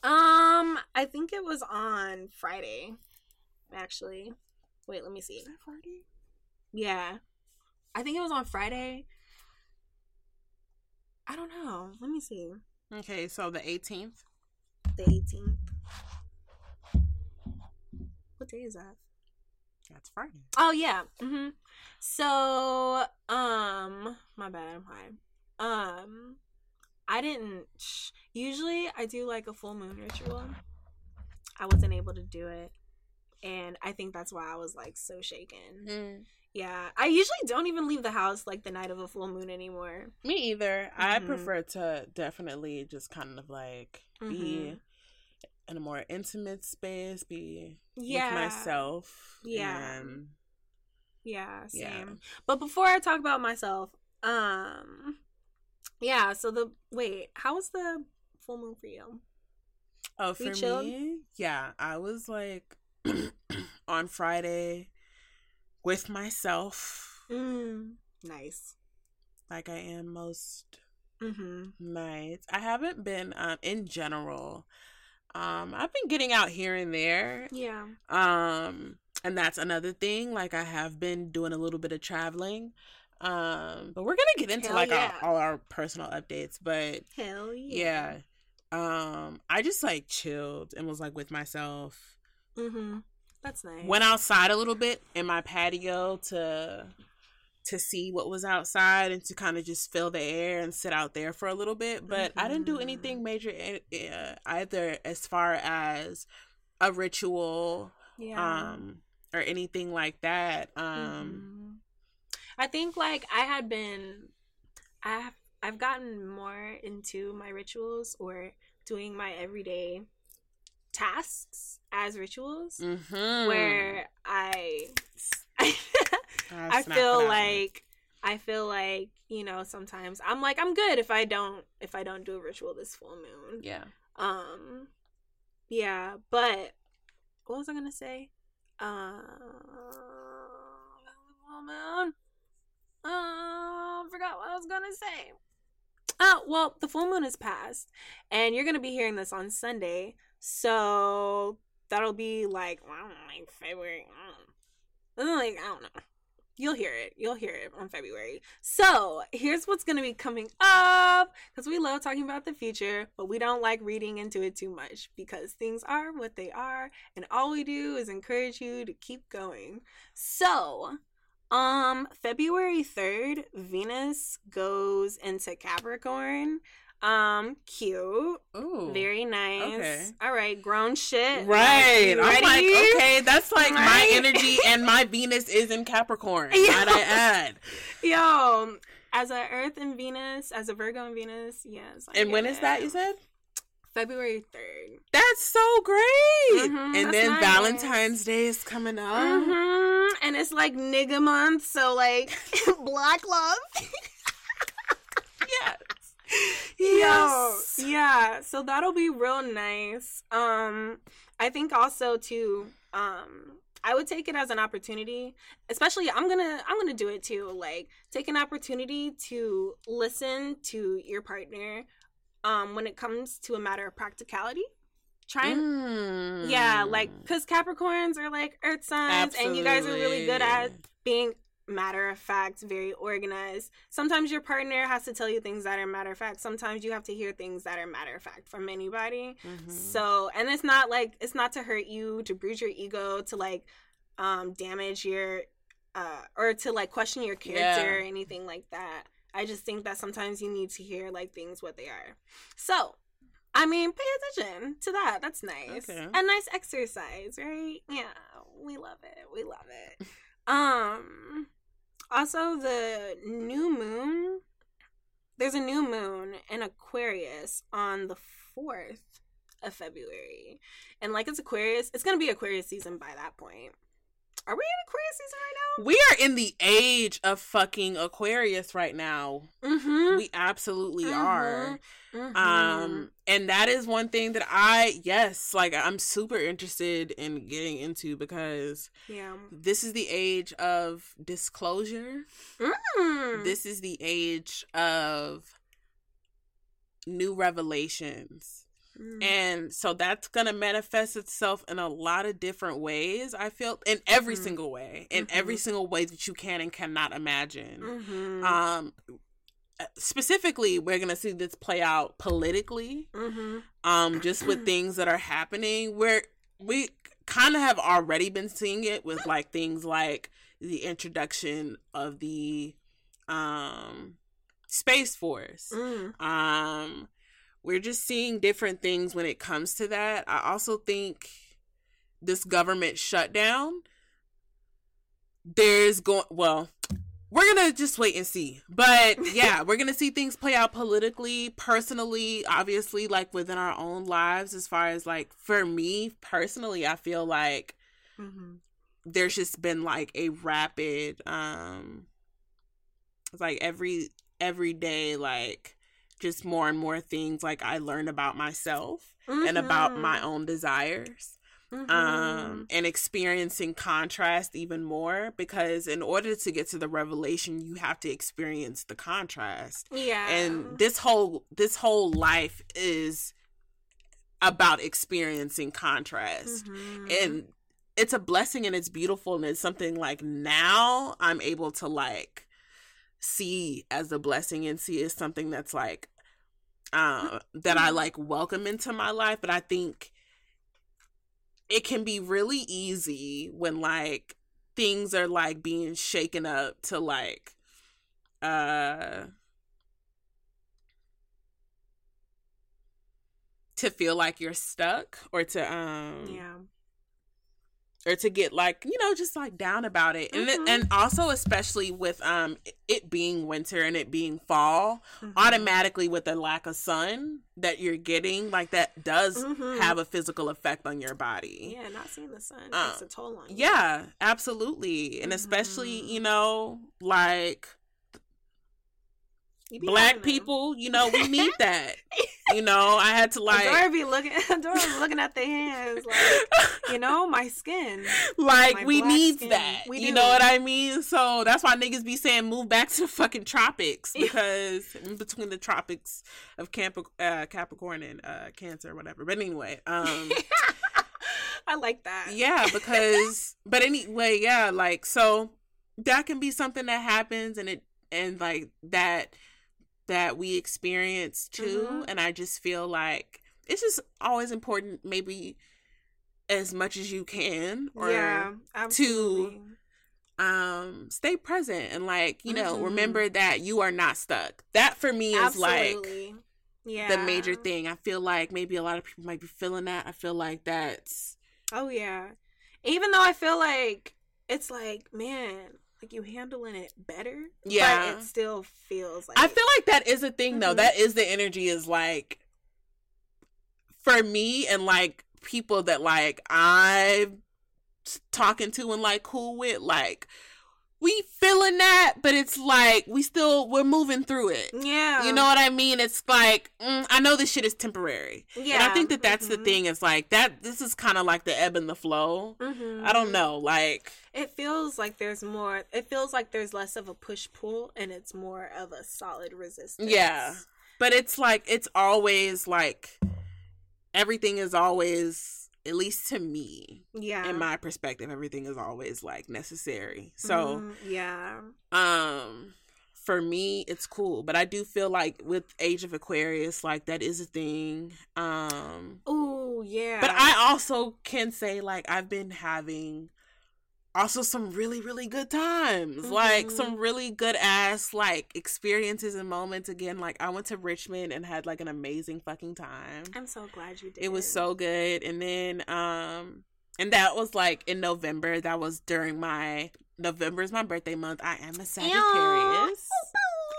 Um, I think it was on Friday, actually. Wait, let me see. Friday. Yeah, I think it was on Friday. I don't know. Let me see. Okay, so the 18th. The 18th. What day is that? That's Friday. Oh yeah. Mm-hmm. So, um, my bad. I'm high. Um, I didn't. Usually, I do like a full moon ritual. I wasn't able to do it, and I think that's why I was like so shaken. Mm. Yeah, I usually don't even leave the house like the night of a full moon anymore. Me either. I Mhm. prefer to definitely just kind of like be Mhm. in a more intimate space, be Yeah. with myself. Yeah. And Yeah, same. Yeah. But before I talk about myself, um, yeah. So the wait, how was the full moon for you? oh, for chilled? me, yeah, I was like *clears throat* on Friday with myself, Mm, nice. like I am most Mm-hmm. nights. I haven't been um in general. Um, I've been getting out here and there. Yeah. Um, and that's another thing. Like I have been doing a little bit of traveling. Um, but we're gonna get into Hell like yeah. our, all our personal updates, but Hell yeah. yeah. Um, I just like chilled and was like with myself. Mm-hmm. That's nice. Went outside a little bit in my patio to to see what was outside and to kind of just feel the air and sit out there for a little bit. But I didn't do anything major uh, either as far as a ritual yeah. um or anything like that. Um Mhm. I think like I had been I've I've gotten more into my rituals or doing my everyday tasks as rituals mhm. where I *laughs* I I feel for that one. like I feel like, you know, sometimes I'm like I'm good if I don't if I don't do a ritual this full moon. yeah. Um yeah, but what was I gonna say? Uh full moon. Uh, forgot what I was gonna say. Oh well, the full moon is past, and you're gonna be hearing this on Sunday, so that'll be like I don't know, like February. I don't know. Like I don't know. You'll hear it. You'll hear it on February. So here's what's gonna be coming up because we love talking about the future, but we don't like reading into it too much because things are what they are, and all we do is encourage you to keep going. So, um, February 3rd, Venus goes into Capricorn. Um, cute. Ooh. Very nice. okay. All right, grown shit. Right. I'm like, okay, that's like my energy *laughs* and my Venus is in Capricorn. *laughs* Yeah. Might I add? Yo, as a Earth and Venus, as a Virgo and Venus, yes. I And when get is that you said? February 3rd. That's so great. Mhm, and that's then nice. Valentine's Day is coming up. hmm And it's like nigga month, so like *laughs* *laughs* black love. *laughs* Yes. Yo, yeah. So that'll be real nice. Um, I think also too. Um, I would take it as an opportunity, especially I'm gonna I'm gonna do it too. Like take an opportunity to listen to your partner. Um, when it comes to a matter of practicality, try and Mm. yeah, like because Capricorns are like Earth signs, and you guys are really good at being matter of fact, very organized. Sometimes your partner has to tell you things that are matter of fact. Sometimes you have to hear things that are matter of fact from anybody. Mhm. So, and it's not like it's not to hurt you, to bruise your ego, to like um damage your uh or to like question your character Yeah. or anything like that. I just think that sometimes you need to hear like things what they are. So, I mean, pay attention to that. That's nice. Okay. A nice exercise, right? Yeah, we love it. We love it. *laughs* um also the new moon there's a new moon in Aquarius on the 4th of February. And like it's Aquarius, it's going to be Aquarius season by that point. Are we in Aquarius season right now? We are in the age of fucking Aquarius right now. Mhm. We absolutely Mhm. are. Mhm. Um, and that is one thing that I, yes, like I'm super interested in getting into because yeah. this is the age of disclosure. Mm. This is the age of new revelations. Mm. And so that's going to manifest itself in a lot of different ways. I feel in every Mhm. single way, in every Mhm. single way that you can and cannot imagine. Mhm. Um, specifically, we're going to see this play out politically Mhm. um just with *clears throat* things that are happening where we kind of have already been seeing it with like things like the introduction of the um space force Mm. um we're just seeing different things when it comes to that i also think this government shutdown there's going well we're gonna just wait and see but *laughs* yeah we're gonna see things play out politically personally obviously like within our own lives as far as like for me personally i feel like Mhm. there's just been like a rapid um it's like every every day like just more and more things like i learn about myself and about Mhm. my own desires Mhm. um and experiencing contrast even more because in order to get to the revelation you have to experience the contrast yeah. and this whole this whole life is about experiencing contrast Mhm. and it's a blessing and it's beautiful and it's something like now i'm able to like see as a blessing and see as something that's like uh, that I like welcome into my life. But I think it can be really easy when like things are like being shaken up to like uh to feel like you're stuck or to um Yeah. Or to get like you know just like down about it and Mhm. it, and also especially with um it being winter and it being fall Mhm. automatically with the lack of sun that you're getting like that does Mhm. have a physical effect on your body Yeah, not seeing the sun Uh, takes a toll on you. yeah absolutely and especially Mhm. you know like black people you know we need *laughs* that you know i had to like Adora be looking. *laughs* Adora was looking at the hands like, you know, my skin. like my we needs skin. that We you know what i mean so that's why niggas be saying move back to the fucking tropics *laughs* because between the tropics of Camp- uh, capricorn and uh cancer or whatever but anyway um I like that. yeah because but anyway yeah like so that can be something that happens and it and like that that we experience too Mhm. and i just feel like it's just always important maybe as much as you can or yeah, absolutely. um stay present and like you know Mhm. remember that you are not stuck that for me is like yeah, the major thing i feel like maybe a lot of people might be feeling that i feel like that's Oh yeah. Even though I feel like it's like, man, like you handling it better. Yeah. But it still feels like I feel like that is a thing though. Mhm. That is the energy is like for me and like people that like I'm talking to and like cool with like we feeling that but it's like we still we're moving through it. Yeah. You know what I mean? It's like mm, I know this shit is temporary. Yeah. And I think that that's the mhm. thing is like that this is kind of like the ebb and the flow. Mhm. I don't know, like It feels like there's more. It feels like there's less of a push pull, and it's more of a solid resistance. Yeah. but it's like it's always like everything is always at least to me Yeah. in my perspective everything is always like necessary so Mhm. yeah. um for me it's cool but i do feel like with age of aquarius like that is a thing um Oh yeah. but i also can say like i've been having also some really really good times. Like Mhm. some really good ass like experiences and moments. Again like i went to richmond and had like an amazing fucking time. I'm so glad you did. it was so good. And then um and that was like in november. That was during my november is my birthday month. I am a sagittarius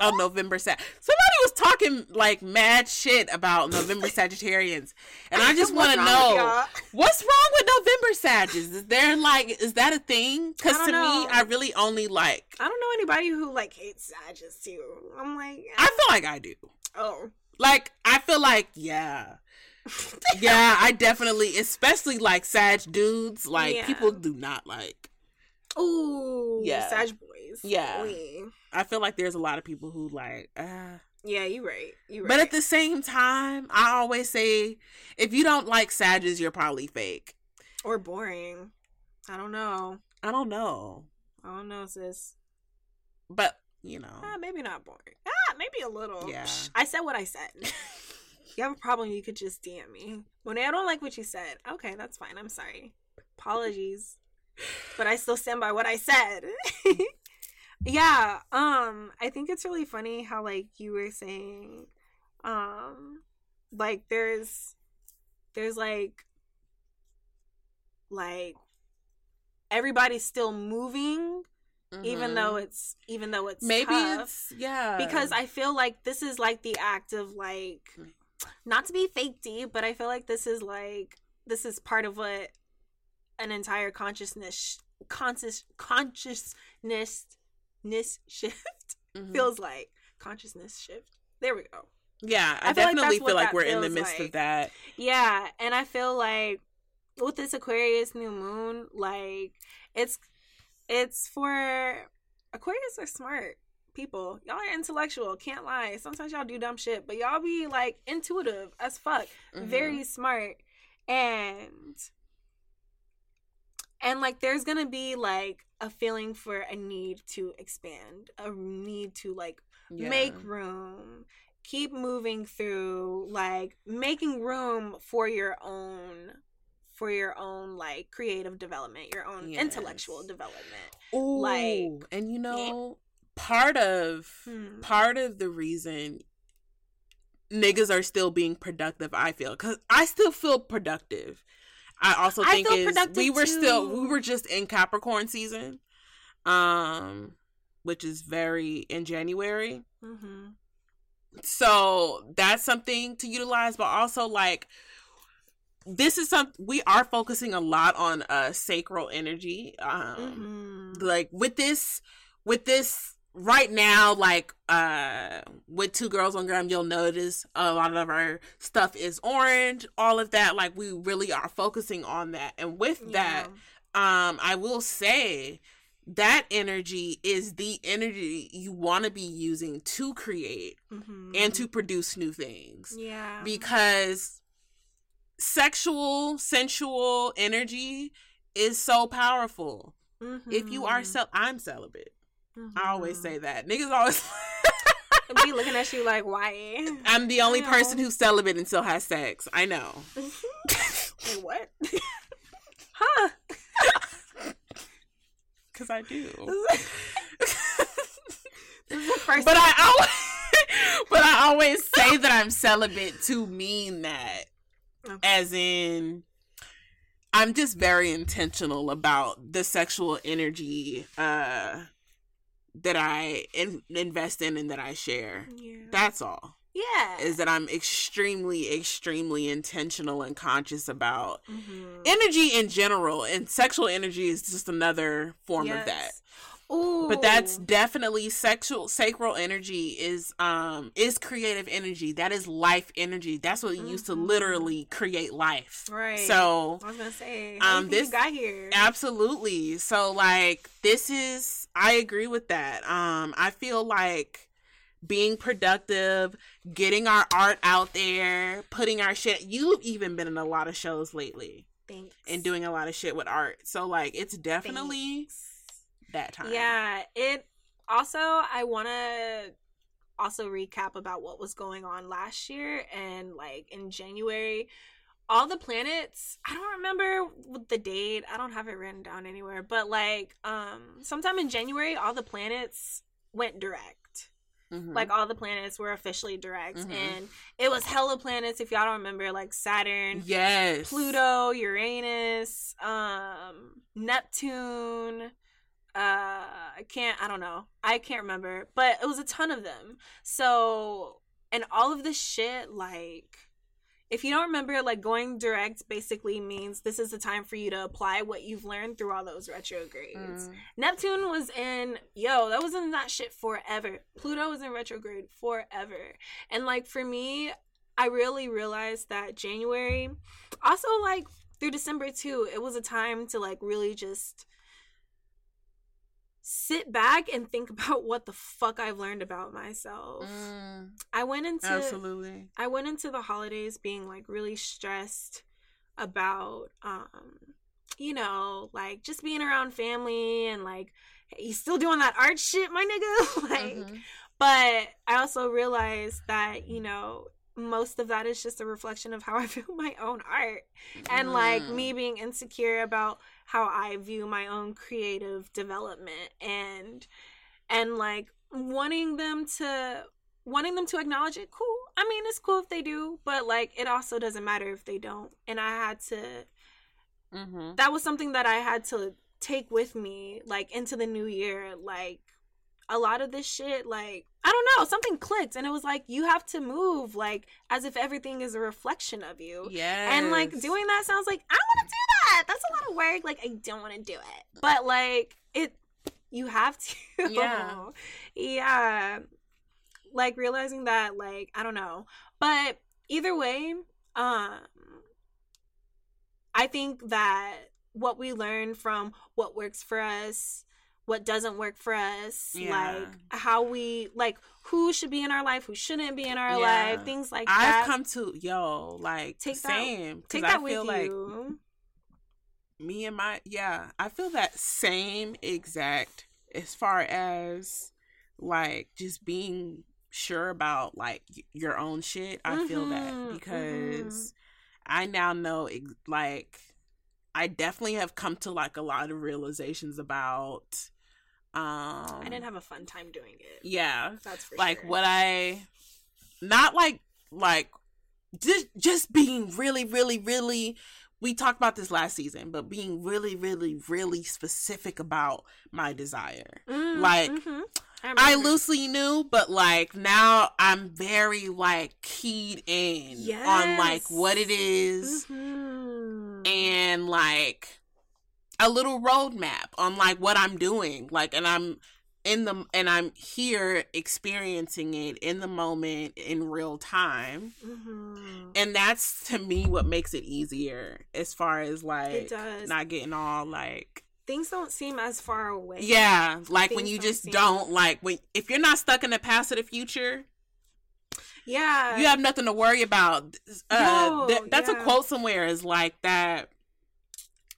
Oh, November Sag. Somebody was talking like mad shit about November Sagittarians, and I just *laughs* want to know what's wrong with November Sages. Is there like is that a thing? Because to don't me. I really only like. I don't know anybody who like hates Sages too. I'm like, I feel like I do. oh, Like I feel like yeah, *laughs* yeah. I definitely, especially like Sag dudes. Like Yeah. people do not like. ooh, Yeah. Sag boys. Yeah. Oy. I feel like there's a lot of people who like. Uh, yeah, you're right. You right. But at the same time, I always say if you don't like Sages, you're probably fake. or boring. I don't know. I don't know. I don't know, sis. But, you know. Ah, maybe not boring. Ah, maybe a little. Yeah. I said what I said. *laughs* you have a problem, you could just DM me. Monet, I don't like what you said. Okay, that's fine. I'm sorry. Apologies. But I still stand by what I said. *laughs* yeah, um, I think it's really funny how like you were saying, um, like there's there's like like everybody's still moving even Mhm. though it's even though it's maybe tough it's yeah. because I feel like this is like the act of like not to be fake deep, but I feel like this is like this is part of what an entire consciousness conscious consciousness ness *laughs* shift Mhm. feels like consciousness shift. There we go. Yeah, I, I feel like definitely that's feel like we're in the midst like. of that. Yeah, and I feel like with this Aquarius new moon, like it's it's for Aquarius are smart people. Y'all are intellectual, can't lie. Sometimes y'all do dumb shit, but y'all be like intuitive as fuck, Mhm. very smart, and and like there's gonna be like a feeling for a need to expand a need to like Yeah. make room keep moving through like making room for your own for your own like creative development your own intellectual development Ooh, like- and you know, part of Hmm. part of the reason niggas are still being productive, I feel, because I still feel productive. I also I think feel is we were still we were just in Capricorn season, um, which is very in January. mm-hmm. So that's something to utilize, but also like this is something we are focusing a lot on uh sacral energy. Um Mm-hmm. like with this with this right now like uh with two girls on gram you'll notice a lot of our stuff is orange all of that. Like we really are focusing on that. And with that um i will say that energy is the energy you want to be using to create mm-hmm. and to produce new things. Yeah. Because sexual sensual energy is so powerful. If you are Mhm. cel- i'm celibate I always say that. Niggas always. Be looking at *laughs* you like why I'm the only I know. person who's celibate and still has sex. I know. *laughs* Wait, what *laughs* huh Because I do. this is the first but I always, but I always say that I'm celibate to mean that, Okay. as in, I'm just very intentional about the sexual energy uh, that I in- invest in and that I share. yeah. That's all. yeah Is that I'm extremely, extremely intentional and conscious about Mhm. energy in general and sexual energy is just another form of that Yes. Ooh. but that's definitely sexual sacral energy is um is creative energy that is life energy that's what you used to Mhm. literally create life right. so I was gonna say, um, this this- got here. absolutely so like this is i agree with that um i feel like being productive getting our art out there putting our shit you've even been in a lot of shows lately Thanks. and doing a lot of shit with art. So like it's definitely Thanks. That time. Yeah. It also I want to also recap about what was going on last year and like in January. All the planets, I don't remember the date. I don't have it written down anywhere, but like um sometime in January all the planets went direct. Mhm. Like all the planets were officially direct Mhm. and it was hella planets if y'all don't remember like Saturn, yes, Pluto, Uranus, um, Neptune. Uh, I can't. I don't know. I can't remember, but it was a ton of them. So, and all of this shit, like, if you don't remember, like going direct basically means this is the time for you to apply what you've learned through all those retrogrades. Mm. Neptune was in yo, that was in that shit forever. Pluto was in retrograde forever. And like for me, I really realized that January, also like through December too, it was a time to like really just sit back and think *laughs* about what the fuck I've learned about myself. Mm, I went into absolutely. I went into the holidays being like really stressed about um you know, like just being around family and like hey, you still doing that art shit, my nigga? *laughs* like Mhm. but I also realized that, you know, most of that is just a reflection of how *laughs* I feel my own art and like Mm. me being insecure about how I view my own creative development and and like wanting them to wanting them to acknowledge it cool i mean it's cool if they do but like it also doesn't matter if they don't and i had to Mhm. that was something that i had to take with me like into the new year like a lot of this shit like i don't know something clicked and it was like you have to move like as if everything is a reflection of you yeah and like doing that sounds like I want to do that. That's a lot of work. Like I don't want to do it. But like it you have to. Yeah. *laughs* yeah. Like realizing that like I don't know. But either way, um I think that what we learn from what works for us what doesn't work for us Yeah. like how we like who should be in our life who shouldn't be in our Yeah. life things like that. I've come to yo like Take that- same 'cause take I that feel with like you me and my yeah, I feel that same exact as far as like just being sure about like your own shit. I feel that Mhm, because I now know like I definitely have come to like a lot of realizations about um I didn't have a fun time doing it. yeah, That's like sure. what I not like like just just being really really really we talked about this last season but being really really really specific about my desire Mm, like, mhm. I remember. loosely knew but like now I'm very like keyed in on like what it is Mhm. and like a little roadmap on like what I'm doing. Like, and I'm in the and I'm here experiencing it in the moment in real time. Mhm. And that's to me what makes it easier as far as like it does. not getting all like Things don't seem as far away. yeah, like when you don't just seem- don't like when if you're not stuck in the past or the future, Yeah. you have nothing to worry about. Uh, Yo, th- that's a quote somewhere is like that.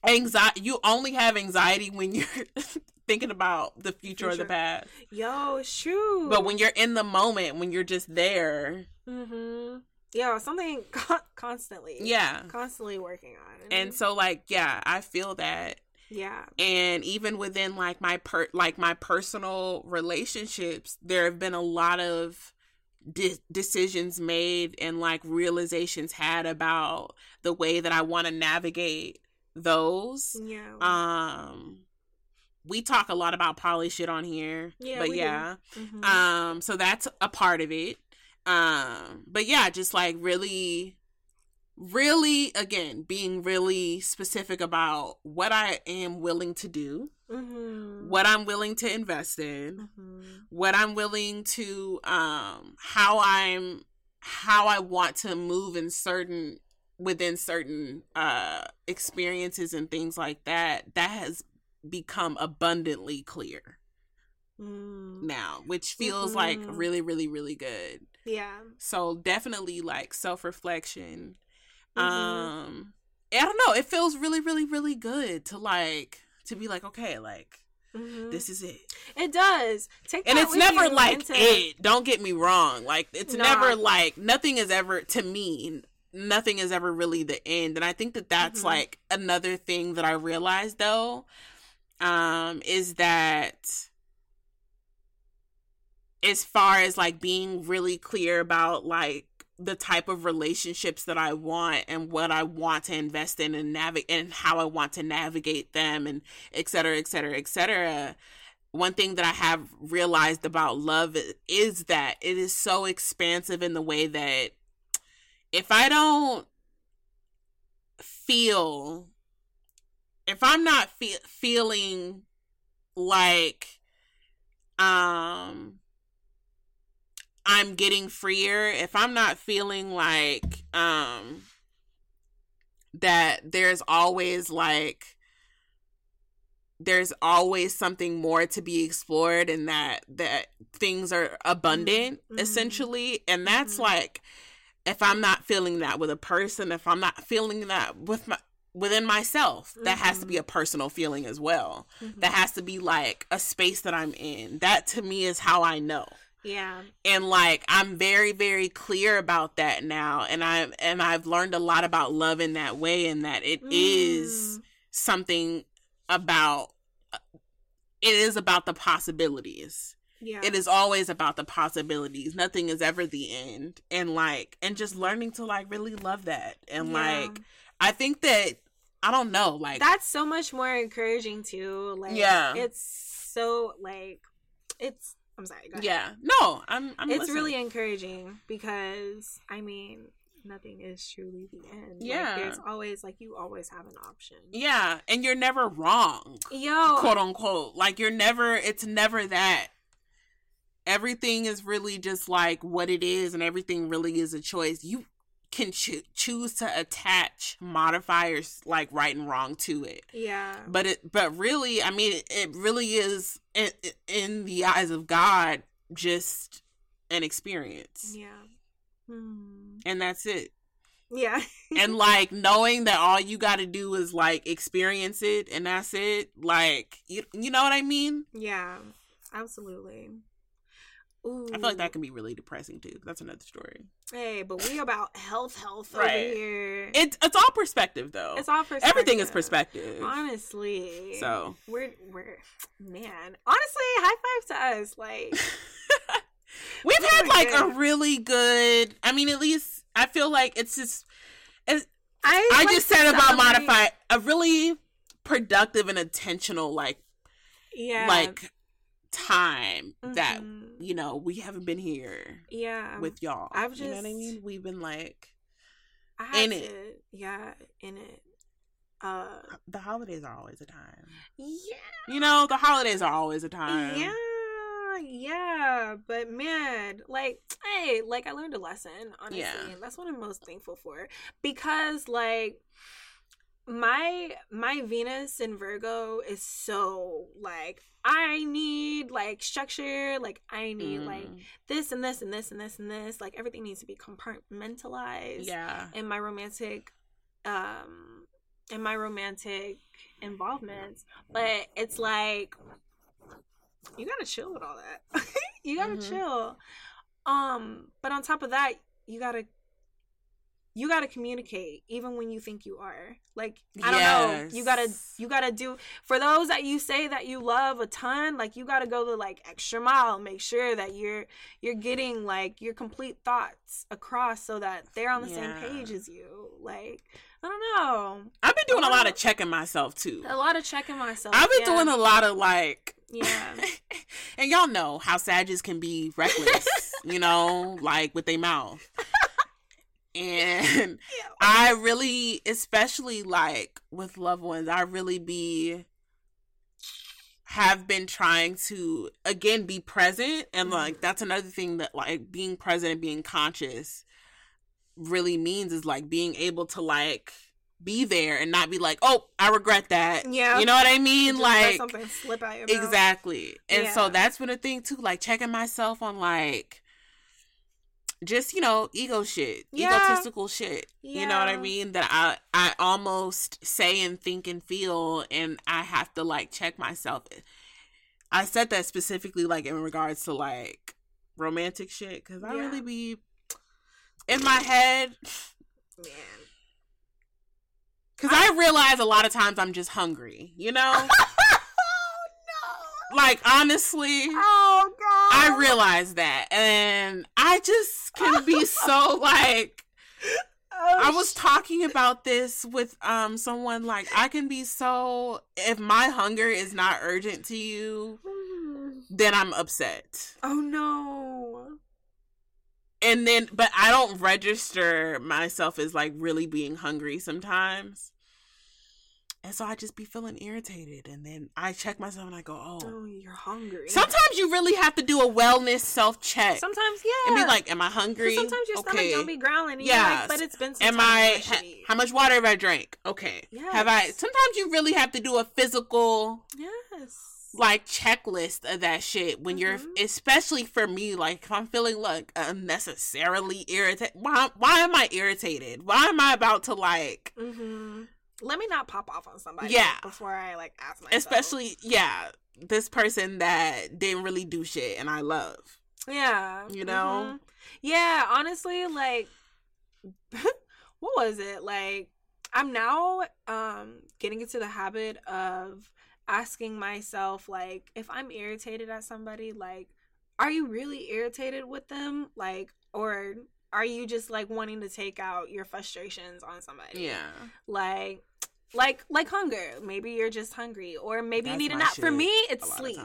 Anxiety. You only have anxiety when you're *laughs* thinking about the future, or the past. Yo, shoot. But when you're in the moment, when you're just there, Mm-hmm. Yeah, something *laughs* con- constantly. yeah. Constantly working on. And so, like, yeah, I feel that. yeah. And even within like my per like my personal relationships, there have been a lot of de- decisions made and like realizations had about the way that I want to navigate those. Yeah. Um we talk a lot about poly shit on here. Yeah, but yeah. Mhm. Um so that's a part of it. Um but yeah, just like really really again being really specific about what I am willing to do, Mhm. what I'm willing to invest in, Mhm. what I'm willing to um how I'm how I want to move in certain within certain uh experiences and things like that that has become abundantly clear Mm. now which feels like Mhm. really really really good Yeah. so definitely like self-reflection Mhm. um i don't know it feels really really really good to like to be like okay like Mhm. this is it It does. Take and it's never like into- it don't get me wrong like it's Nah. never like nothing is ever to me nothing is ever really the end and i think that that's Mhm. like another thing that i realized though um is that as far as like being really clear about like the type of relationships that I want and what I want to invest in and navigate and how I want to navigate them and et cetera, et cetera, et cetera. One thing that I have realized about love is that it is so expansive in the way that if I don't feel, if I'm not fe- feeling like, um, I'm getting freer, if I'm not feeling like um that there's always like there's always something more to be explored and that that things are abundant Mhm. essentially and that's Mhm. like if I'm not feeling that with a person, if I'm not feeling that with my within myself, that has to be Mhm. a personal feeling as well. Mhm. That has to be like a space that I'm in. That to me is how I know Yeah. and like i'm very very clear about that now and i and i've learned a lot about love in that way and that it is Mm. something about it is about the possibilities Yeah. it is always about the possibilities nothing is ever the end and like and just learning to like really love that and Yeah. like i think that i don't know like that's so much more encouraging too. Like Yeah. it's so like it's I'm sorry, yeah no i'm i'm it's listening. really encouraging because I mean nothing is truly the end. Like, Yeah. there's always like you always have an option. yeah and you're never wrong Yo, quote unquote. Like you're never it's never that. Everything is really just like what it is and everything really is a choice. You can cho- choose to attach modifiers like right and wrong to it. yeah. But it but really, I mean it, it really is in, in the eyes of God just an experience. Yeah. Hmm. And that's it. Yeah. *laughs* and like knowing that all you got to do is like experience it and that's it. Like you, you know what I mean? Yeah. Absolutely. Ooh. I feel like that can be really depressing too. That's another story. Hey, but we about health, health Right. over here. It's it's all perspective though. it's all perspective. Everything is perspective. Honestly. So. we're we're man. Honestly, high five to us. Like *laughs* We've We're had like a really good. I mean, at least I feel like it's just. I I like just said about modify a really productive and intentional like Yeah. like time that Mhm. you know we haven't been here yeah. with y'all. I've just you know what I mean? We've been like in to, it. Yeah, in it. Uh the holidays are always a time. yeah. You know, the holidays are always a time. Yeah, yeah, but man, like, hey, like I learned a lesson, honestly, Yeah. and that's what I'm most thankful for because, like, my my Venus in Virgo is so like I need like structure, like I need like Mm, this and this and this and this and this, like everything needs to be compartmentalized. yeah. in my romantic um in my romantic involvements but it's like you gotta chill with all that *laughs* you gotta Mhm. chill um but on top of that you gotta you gotta communicate even when you think you are like i don't know you gotta you gotta do for those that you say that you love a ton like you gotta go the like extra mile make sure that you're you're getting like your complete thoughts across so that they're on the same page as you like i don't know I've been doing a lot Wow. of checking myself too. a lot of checking myself I've been yeah. doing a lot of like yeah *laughs* and y'all know how Sages can be reckless, *laughs* you know, like with their mouth. And *laughs* I really, especially like with loved ones, I really be have been trying to again be present and mm-hmm. like that's another thing that like being present and being conscious really means is like being able to like be there and not be like, oh, I regret that. Yeah. You know what I mean? Like something slip out. Exactly. And so that's been a thing too, like checking myself on like just, you know, ego shit, Yeah. egotistical shit. You know what I mean? That I I almost say and think and feel and I have to like check myself. I said that specifically like in regards to like romantic shit cuz I Yeah. really be in my head man cuz I realize a lot of times I'm just hungry, you know? *laughs* like honestly, oh god I realize that, and I just can be so like. Oh, I was talking about this with um someone like I can be so if my hunger is not urgent to you, then I'm upset. oh no And then but I don't register myself as like really being hungry sometimes. And so I just be feeling irritated and then I check myself and I go, "Oh, oh you're hungry Sometimes you really have to do a wellness self check sometimes yeah and be like, "Am I hungry? sometimes your stomach don't be growling Yeah. Like but it's been Am I? ha- how much water have I drank? Okay. Have I? Sometimes you really have to do a physical yes like checklist of that shit when you're, Mhm. especially for me. Like if I'm feeling like unnecessarily irritated. Why? Why am I irritated? Why am I about to like? mm-hmm. Let me not pop off on somebody Yeah. before I like ask myself Especially, yeah, this person that didn't really do shit and I love. Yeah. You know? mhm. Yeah, honestly, like *laughs* what was it? Like I'm now um getting into the habit of asking myself like if I'm irritated at somebody, like are you really irritated with them? Like or are you just like wanting to take out your frustrations on somebody? Yeah. Like like like hunger. Maybe you're just hungry or maybe That's you need a my nap. For me, it's sleep.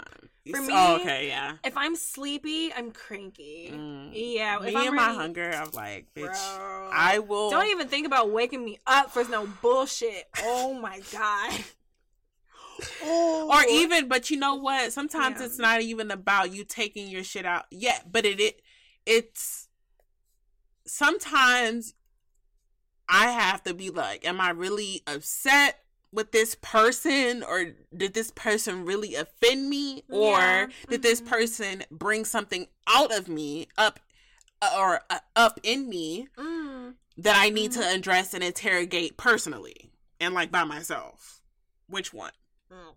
For Oh, me, okay, yeah. If I'm sleepy, I'm cranky. Mm. Yeah, Me and my ready- hunger, I'm like, bitch, Bro. I will. Don't even think about waking me up for no bullshit. Oh my god. *gasps* or even, but you know what? Sometimes Yeah. it's not even about you taking your shit out yet, but it, it it's sometimes I have to be like, am I really upset with this person or did this person really offend me or Yeah, did this mhm. person bring something out of me up uh, or uh, up in me Mm, that I need to address and interrogate personally and like by myself? Which one? Mm.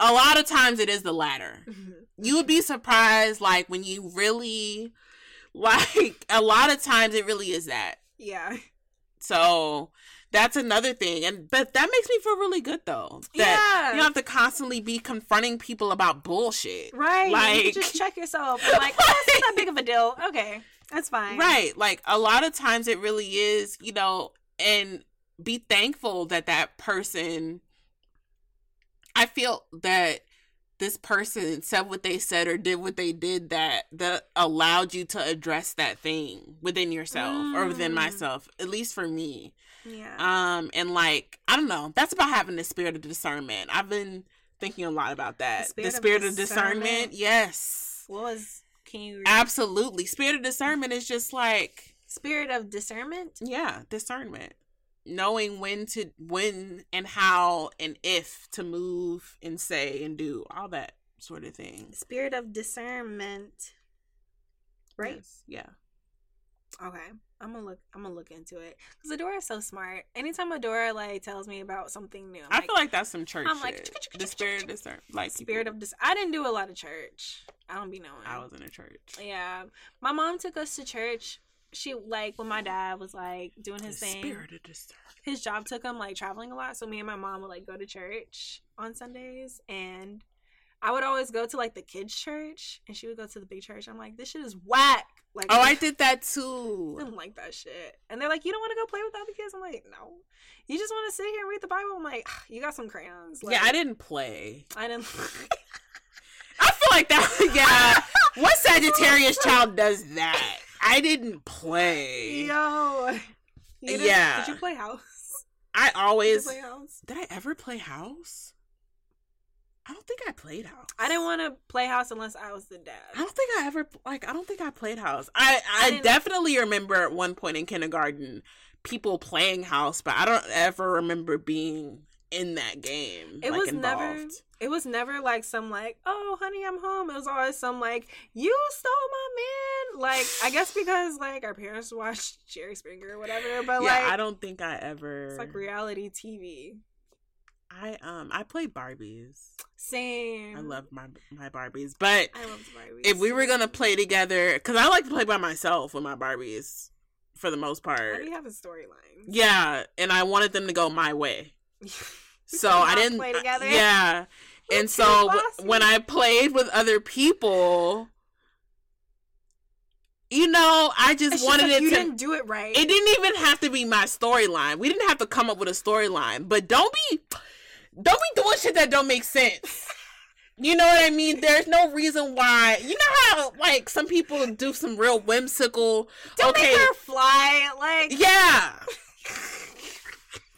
A lot of times it is the latter. *laughs* You would be surprised, like, when you really, like, a lot of times it really is that. yeah. So that's another thing. And, but that makes me feel really good, though. That Yeah. you don't have to constantly be confronting people about bullshit. Right. you Like- can just check yourself. And *laughs* like, oh, it's not that big of a deal. Okay. That's fine. Right. Like, a lot of times it really is, you know, and be thankful that that person, I feel that this person said what they said or did what they did that that allowed you to address that thing within yourself or within Mm. myself at least for me Yeah. um and like i don't know that's about having the spirit of discernment i've been thinking a lot about that the spirit, spirit of of discernment, discernment? yes what was, can you, absolutely spirit of discernment is just like spirit of discernment? yeah discernment knowing when to when and how and if to move and say and do all that sort of thing Spirit of discernment. Right? Yes, yeah Okay. I'm gonna look I'm gonna look into it. Because Adora is so smart. Anytime Adora like tells me about something new, I'm i like, feel like that's some church I'm like, *laughs* the spirit of discernment like spirit people- of dis I didn't do a lot of church. I don't be knowing. i was in a church Yeah. My mom took us to church. She like when my dad was like doing his the thing. spirit of discernment His job took him like traveling a lot, so me and my mom would like go to church on Sundays and I would always go to like the kids' church and she would go to the big church. I'm like, this shit is whack. Like oh i *laughs* did that I too didn't like that shit. And they're like, you don't want to go play with other kids? I'm like, no. You just want to sit here and read the Bible? I'm like, "Ah, you got some crayons. Like, yeah i didn't play I didn't. *laughs* I feel like that. *laughs* Yeah. what Sagittarius child does that? I didn't play. Yo. Didn't- Yeah. Did you play house? I Did you always. play house? Did I ever play house? I don't think I played house. I didn't want to play house unless I was the dad. I don't think I ever like. I don't think I played house. I I I, definitely remember at one point in kindergarten people playing house, but I don't ever remember being in that game. It like, was never. It was never like some like, oh honey, I'm home. It was always some like, you stole my man. Like I guess *laughs* because like our parents watched *laughs* Jerry Springer or whatever, but Yeah, like I don't think I ever. it's like reality TV. I um I played Barbies. Same. I love my my Barbies, but I love Barbies. if we were gonna play together, because I like to play by myself with my Barbies for the most part. do you have a storyline? Yeah, and I wanted them to go my way, *laughs* so I didn't. play together? Yeah, We're and so bossy. when I played with other people, you know, I just It's just wanted like, it you to. didn't do it right. It didn't even have to be my storyline. We didn't have to come up with a storyline. But don't be don't be doing shit that don't make sense. *laughs* You know what I mean? There's no reason why. You know how like some people do some real whimsical Don't okay. make her fly. Like Yeah. *laughs*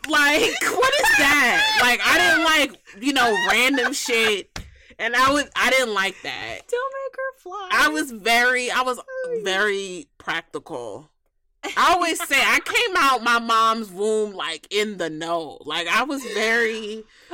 Like what is that? Like I didn't like, you know, random shit. And I was I didn't like that. don't make her fly. I was very I was very practical. I always say I came out my mom's womb like in the know. Like I was very *sighs*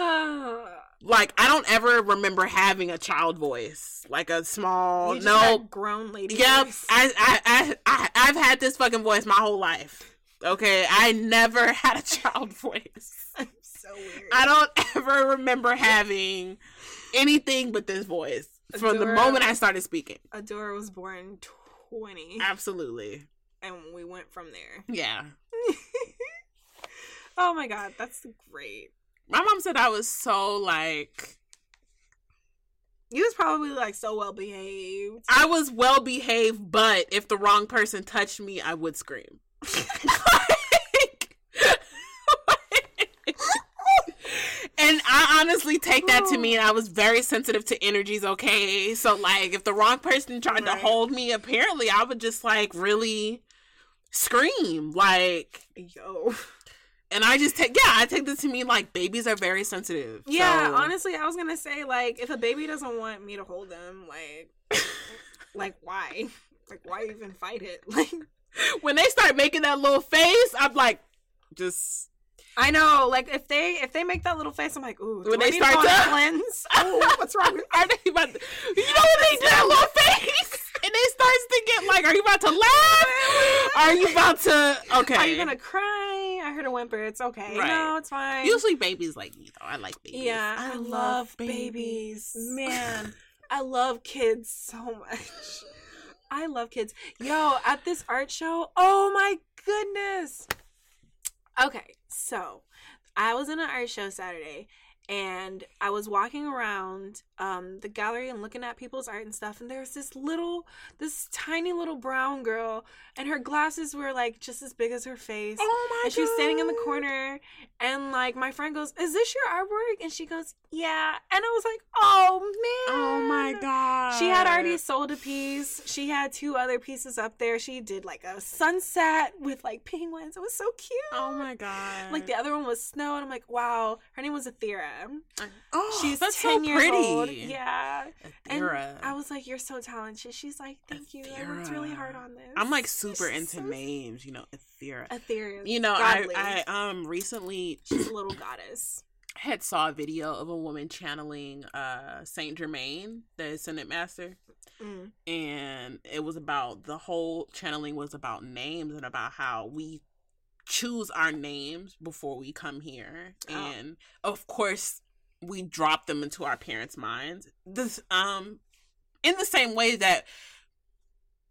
like I don't ever remember having a child voice. Like a small no grown lady. Yep. voice. I, I I I I've had this fucking voice my whole life. Okay. I never *laughs* had a child voice. I'm so weird. I don't ever remember having anything but this voice from the moment I started speaking. Adora was born 20, Absolutely. and we went from there. *laughs* Yeah. oh my god, that's great. My mom said I was so like You was probably like so well behaved. I was well behaved, but if the wrong person touched me, I would scream. Like- *laughs* *laughs* and I honestly take that to mean I was very sensitive to energies, okay? So like if the wrong person tried to hold me, apparently I would just like really scream. Like Yo. and I just take yeah, I take this to mean like babies are very sensitive. Yeah, So- honestly, I was gonna say like if a baby doesn't want me to hold them, like, like why? Like why even fight it? *laughs* Like *laughs* when they start making that little face, I'm like just I know, like if they if they make that little face, I'm like, ooh, do When I they to start to- a cleanse? *laughs* Ooh, what's wrong with *laughs* Are they about to, you know when they do that little face and they it starts to get like, are you about to laugh? Are you about to? Okay. Are you gonna cry? I heard a whimper. It's okay. Right. No, it's fine. Usually babies like me though. I like babies. yeah, I, love babies. Man, I love kids so much. I love kids. Yo, at this art show, oh my goodness. Okay, so I was in an art show Saturday and I was walking around um, the gallery and looking at people's art and stuff. And there's this little, this tiny little brown girl, and her glasses were like just as big as her face. Oh my and she was standing in the corner, and like my friend goes, "Is this your artwork?" And she goes, "Yeah." And I was like, "Oh man!" Oh my god. She had already sold a piece. She had two other pieces up there. She did like a sunset with like penguins. It was so cute. Oh my god. Like the other one was snow, and I'm like, wow. Her name was Athera. Oh, She's that's ten so years pretty. old. Yeah. And I was like, you're so talented. She's like, thank you. I worked really hard on this. I'm like super She's into so- names, you know, Athera. Athera. You know, I. I um recently She's a little goddess. had saw a video of a woman channeling uh Saint Germain, the Ascendant Master, Mm. and it was about the whole channeling was about names and about how we choose our names before we come here, Oh. and of course we drop them into our parents' minds. This um in the same way that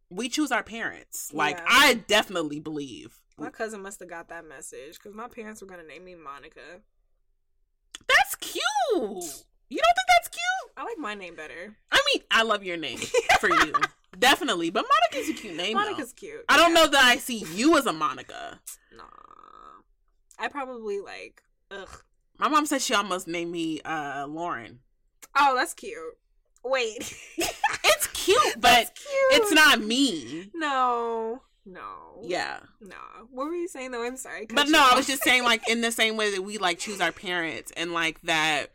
we choose our parents. Like Yeah. I definitely believe My cousin must have got that message because my parents were gonna name me Monica. that's cute. You don't think that's cute? I like my name better. I mean, I love your name *laughs* for you. Definitely. But Monica's a cute name. though. Monica's cute. I don't yeah. know that I see you as a Monica. Nah. I probably like. Ugh. My mom said she almost named me uh Lauren. Oh, that's cute. Wait. *laughs* It's cute, but cute. it's not me. No. No. Yeah. No. What were you saying though? I'm sorry. But no, I was just saying like *laughs* in the same way that we like choose our parents and like that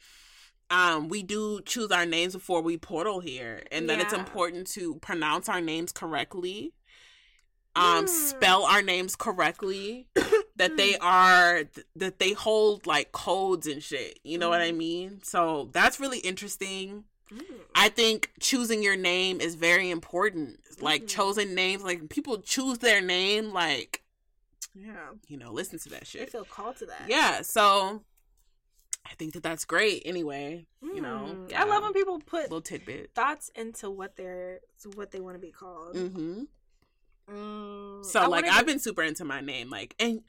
um we do choose our names before we portal here and that it's important to pronounce our names correctly. Um Mm. spell our names correctly. *coughs* that they are that they hold like codes and shit. You know what I Mhm. mean? So that's really interesting. Mm. I think choosing your name is very important. Like Mhm. chosen names, like people choose their name, like Yeah. you know, listen to that They shit. feel called to that. Yeah, so I think that that's great. Anyway, you know, Mm. yeah, I love when people put little tidbit. thoughts into what they're to what they want to be called. hmm Mm. So I like I've been super into my name, like, and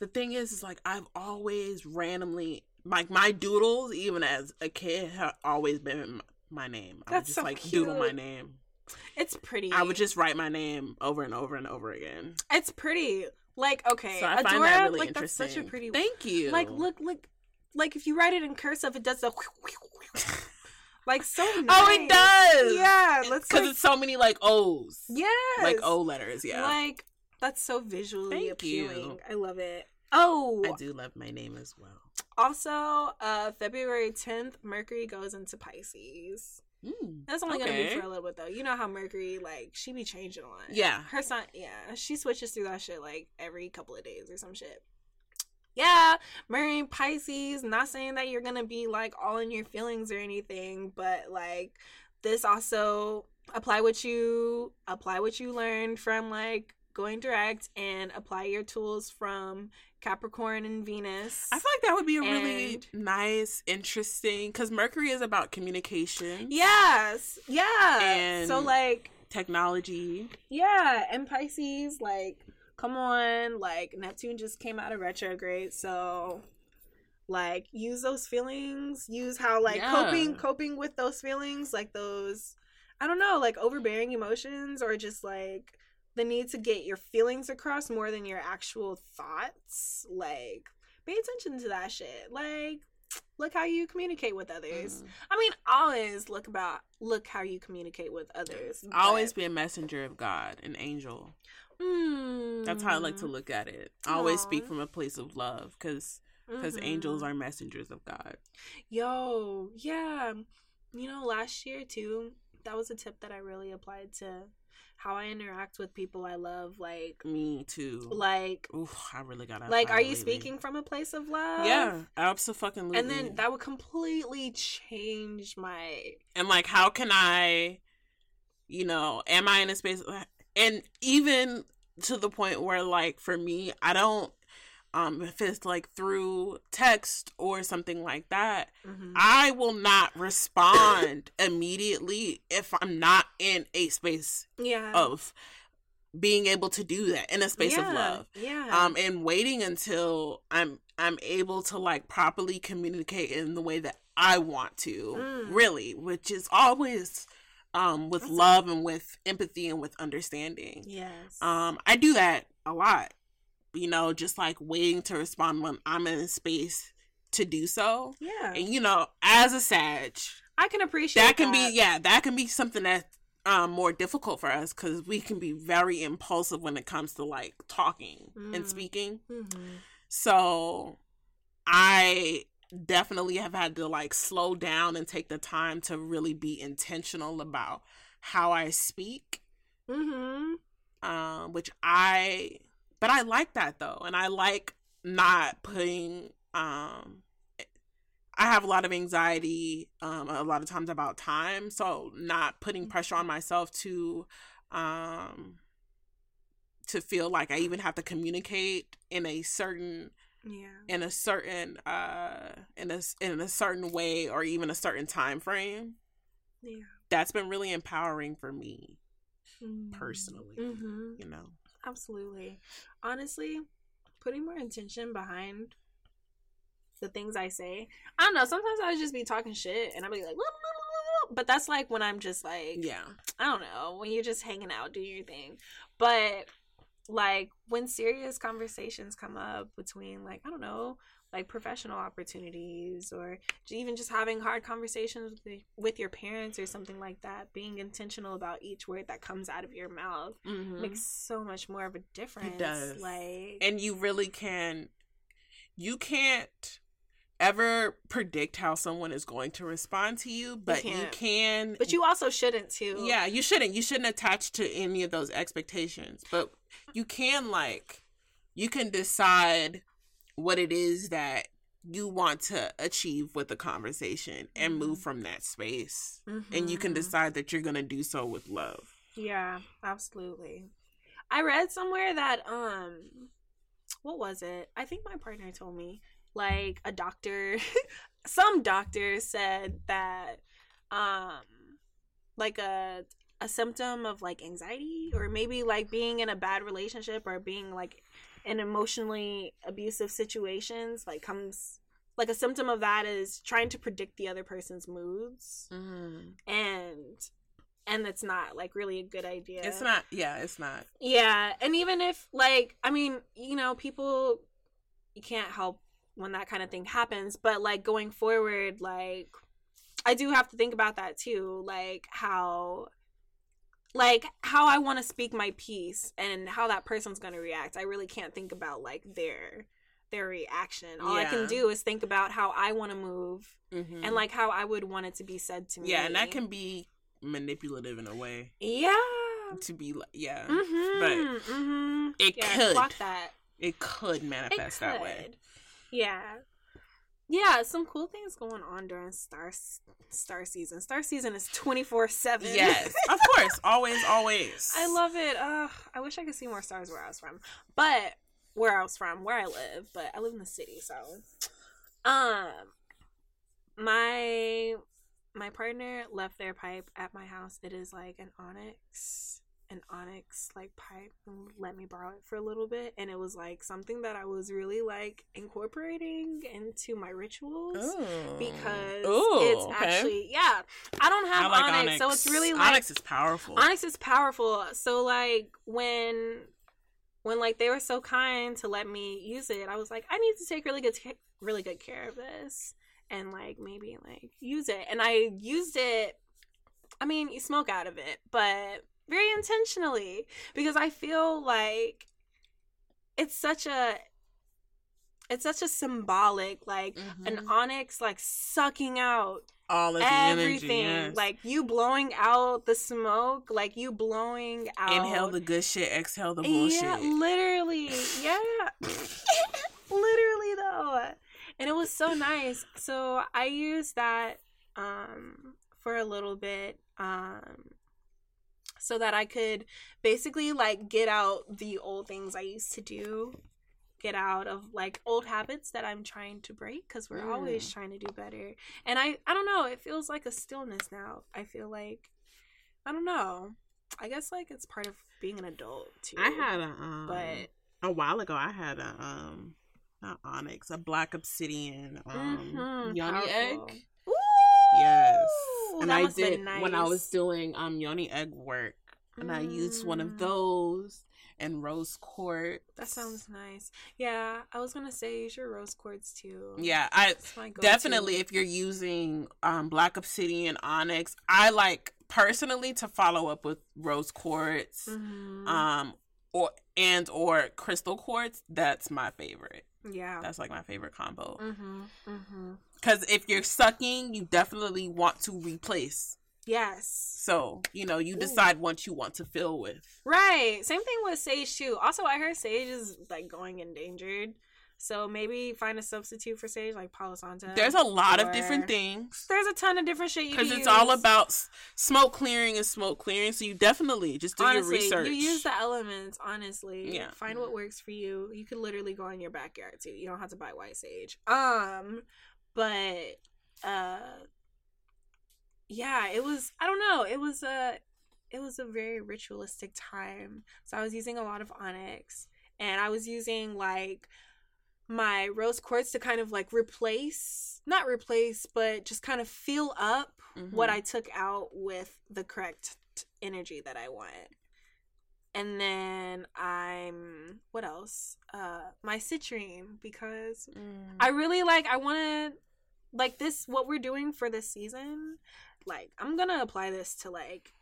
the thing is, is like I've always randomly like my doodles, even as a kid, have always been my name. I would That's just so like doodle my name. It's pretty. I would just write my name over and over and over again. It's pretty. Like okay, So I Adora, find that really like that's such a pretty. Thank you. Like look, look, like if you write it in cursive, it does the. *laughs* like so. Nice. oh, it does. Yeah, let's because like, it's so many like O's, Yeah, like O letters. Yeah, Like that's so visually Thank you. appealing. I love it. Oh, I do love my name as well. also, uh, February tenth, Mercury goes into Pisces. Mm, That's only gonna be for a little bit though. You know how Mercury like she be changing a lot. Yeah. Her son yeah, she switches through that shit like every couple of days or some shit. Yeah, Mercury in Pisces, not saying that you're gonna be like all in your feelings or anything, but like this also apply what you apply what you learned from like going direct and apply your tools from Capricorn and Venus. I feel like that would be a really nice, interesting, because Mercury is about communication, Yes. Yeah. And- so like technology. Yeah, and Pisces, like, come on, like Neptune just came out of retrograde, so like use those feelings, use how like Yeah. coping coping with those feelings, like those I don't know, like overbearing emotions or just like the need to get your feelings across more than your actual thoughts. Like pay attention to that shit. Like look how you communicate with others. Mm. I mean, always look about look how you communicate with others. Always be a messenger of God, an angel. Mm. That's how I like to look at it. I always speak from a place of love, because because Mhm. angels are messengers of God. Yo, yeah. You know, last year too, that was a tip that I really applied to how I interact with people I love. Like, Me too. like, Oof, I really got. like, are you speaking from a place of love? Yeah, absolutely. And then that would completely change my. and like, how can I You know, am I in a space and even to the point where like for me, I don't um if it's like through text or something like that, Mhm. I will not respond immediately if I'm not in a space yeah. of being able to do that in a space of love Yeah. um and waiting until i'm i'm able to like properly communicate in the way that i want to Mm. really which is always um with That's- love and with empathy and with understanding yes. um i do that a lot you know just like waiting to respond when i'm in a space to do so yeah. and you know as a sag I can appreciate that can be yeah that can be something that's um more difficult for us because we can be very impulsive when it comes to like talking and Mm. speaking Mhm. so i definitely have had to like slow down and take the time to really be intentional about how i speak Mhm. um which i but i like that though and i like not putting um I have a lot of anxiety um a lot of times about time, so not putting pressure on myself to um to feel like I even have to communicate in a certain Yeah. in a certain uh in a in a certain way or even a certain time frame. Yeah. That's been really empowering for me Mm. personally, Mhm. you know. Absolutely. Honestly, putting more intention behind the things I say. I don't know. Sometimes I would just be talking shit and I'd be like, *laughs* but that's like when I'm just like, Yeah. I don't know, when you're just hanging out, doing your thing. But like when serious conversations come up between like, I don't know, like professional opportunities or even just having hard conversations with, the- with your parents or something like that, being intentional about each word that comes out of your mouth Mhm. makes so much more of a difference. does. Like and you really can you can't ever predict how someone is going to respond to you but you, can't. can but you also shouldn't too. yeah you shouldn't you shouldn't attach to any of those expectations but you can like you can decide what it is that you want to achieve with the conversation and move Mhm. from that space and you can Mhm. decide that you're going to do so with love Yeah, absolutely. I read somewhere that um what was it? I think my partner told me like a doctor *laughs* some doctor said that um like a a symptom of like anxiety or maybe like being in a bad relationship or being like in emotionally abusive situations like comes like a symptom of that is trying to predict the other person's moods mm. and and it's not like really a good idea it's not yeah it's not yeah and even if like i mean you know people you can't help when that kind of thing happens but like going forward like i do have to think about that too like how like how i want to speak my piece and how that person's going to react i really can't think about like their their reaction all i can do is think about how i want to move Mhm. and like how i would want it to be said to me yeah and that can be manipulative in a way yeah to be like yeah Mm-hmm. mm-hmm. it yeah, could block that. it could It manifest that way could. Yeah. Yeah, some cool things going on during Star Star season. Star season is twenty four seven. yes *laughs* of course always always I love it. Ugh, I wish I could see more stars where I was from, but where I was from, where I live, but I live in the city, so um, my my partner left their pipe at my house. It is like an onyx, an onyx like pipe, and let me borrow it for a little bit, and it was like something that I was really like incorporating into my rituals. Ooh. Because Ooh, it's okay. actually yeah, I don't have I like onyx, onyx, so it's really like onyx is powerful Onyx is powerful. So like when when like they were so kind to let me use it, I was like, I need to take really good ca- really good care of this and like maybe like use it. And I used it I mean, you smoke out of it, but very intentionally because I feel like it's such a it's such a symbolic like an Mhm. onyx like sucking out all of the everything. energy yes. like you blowing out the smoke like you blowing out inhale the good shit exhale the bullshit. yeah literally. Yeah. *laughs* Literally though. And it was so nice. So i used that um for a little bit um so that I could basically like get out the old things I used to do, get out of like old habits that I'm trying to break because we're Mm. always trying to do better. And I I don't know, it feels like a stillness now. I feel like I don't know. I guess like it's part of being an adult too. I had a um, but a while ago. I had a um, not onyx, a black obsidian um, Mhm, yoni powerful. egg. Ooh, Yes, and that I did been when I was doing um yoni egg work, and I used one of Mm. those and rose quartz. That sounds nice. Yeah, I was gonna say use your rose quartz too. Yeah, I That's my go-to. definitely if you're using um black obsidian onyx, I like personally to follow up with rose quartz, Mhm. um, or and or crystal quartz. That's my favorite. Yeah. That's like my favorite combo. Mhm. Mhm. Because if you're sucking, you definitely want to replace. Yes. So you know you Ooh. decide what you want to fill with. Right. Same thing with sage too. Also, I heard sage is like going endangered. So maybe find a substitute for sage like Palo Santo. There's a lot of different things. There's a ton of different shit you Because it's all about s- smoke clearing and smoke clearing. So you definitely just do honestly, your research. you use the elements. Honestly, Yeah. Find what works for you. You could literally go in your backyard too. You don't have to buy white sage. Um, but uh, yeah, it was. I don't know. It was a. It was a very ritualistic time. So I was using a lot of onyx, and I was using like my rose quartz to kind of like replace, not replace, but just kind of fill up what Mhm. I took out with the correct energy that I want. And then I'm what else? Uh my citrine because Mm. I really like I want to like this what we're doing for this season. Like I'm going to apply this to like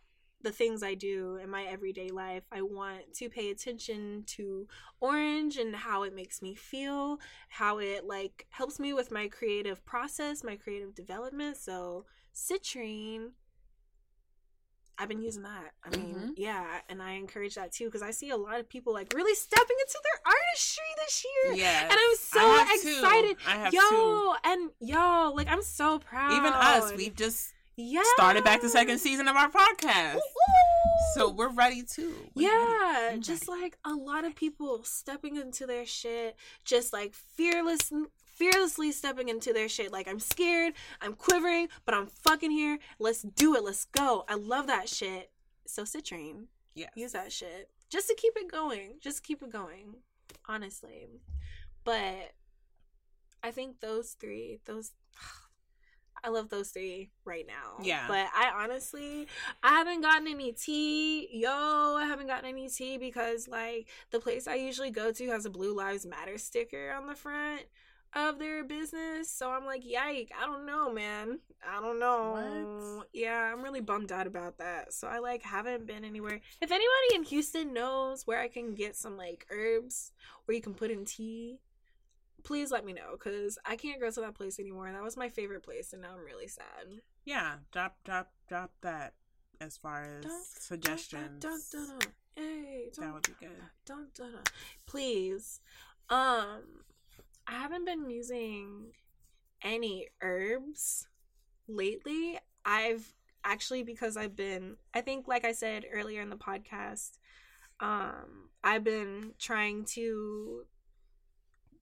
the things I do in my everyday life. I want to pay attention to orange and how it makes me feel, how it like helps me with my creative process, my creative development. So, citrine I've been using that. I mean, Mhm. yeah, and I encourage that too because I see a lot of people like really stepping into their artistry this year. yeah, And I'm so have two. excited. I have yo, two. and yo, like I'm so proud. Even us, we've just yeah. started back the second season of our podcast, Ooh, ooh. so we're ready too. We're yeah, ready. Just ready. like a lot of people stepping into their shit, just like fearless, fearlessly stepping into their shit. Like I'm scared, I'm quivering, but I'm fucking here. Let's do it. Let's go. I love that shit. So citrine, Yeah. use that shit just to keep it going. Just keep it going, honestly. But I think those three, those. I love those three right now. Yeah. But I honestly, I haven't gotten any tea. Yo, I haven't gotten any tea because, like, the place I usually go to has a Blue Lives Matter sticker on the front of their business. So I'm like, yike, I don't know, man. I don't know. What? Yeah, I'm really bummed out about that. So I, like, haven't been anywhere. If anybody in Houston knows where I can get some, like, herbs where you can put in tea, please let me know because I can't go to that place anymore. That was my favorite place, and now I'm really sad. Yeah, drop, drop, drop that as far as Dun, suggestions. Dun, dun, dun, dun. Hey, That would be good. dun, dun, dun. Please. Um, I haven't been using any herbs lately. I've actually because I've been I think like I said earlier in the podcast, um, I've been trying to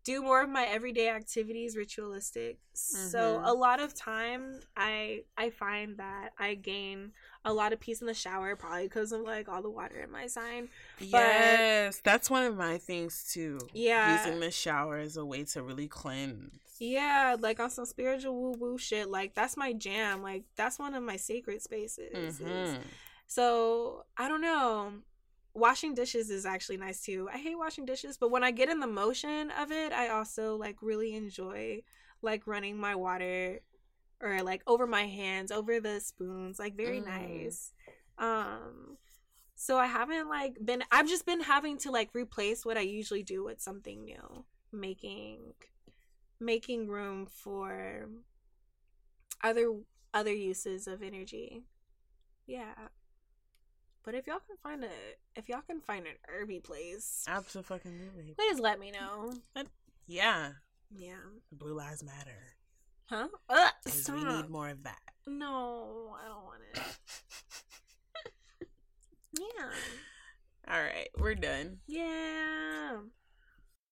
do more of my everyday activities ritualistic. So Mhm. a lot of time I I find that I gain a lot of peace in the shower probably because of like all the water in my sign. Yes, that's one of my things too. Yeah. using the shower as a way to really cleanse. Yeah, like on some spiritual woo woo shit. Like that's my jam. Like that's one of my sacred spaces. Mhm. So I don't know. Washing dishes is actually nice too. I hate washing dishes, but when I get in the motion of it, I also like really enjoy like running my water or like over my hands, over the spoons, like very Mm. nice. Um so I haven't like been I've just been having to like replace what I usually do with something new, making making room for other other uses of energy. Yeah. But if y'all can find a if y'all can find an herby place, Absolutely. please let me know. But, Yeah, Yeah. Blue Lives Matter. Huh? Ugh, 'Cause we need more of that. No, I don't want it. *laughs* Yeah. All right, we're done. Yeah.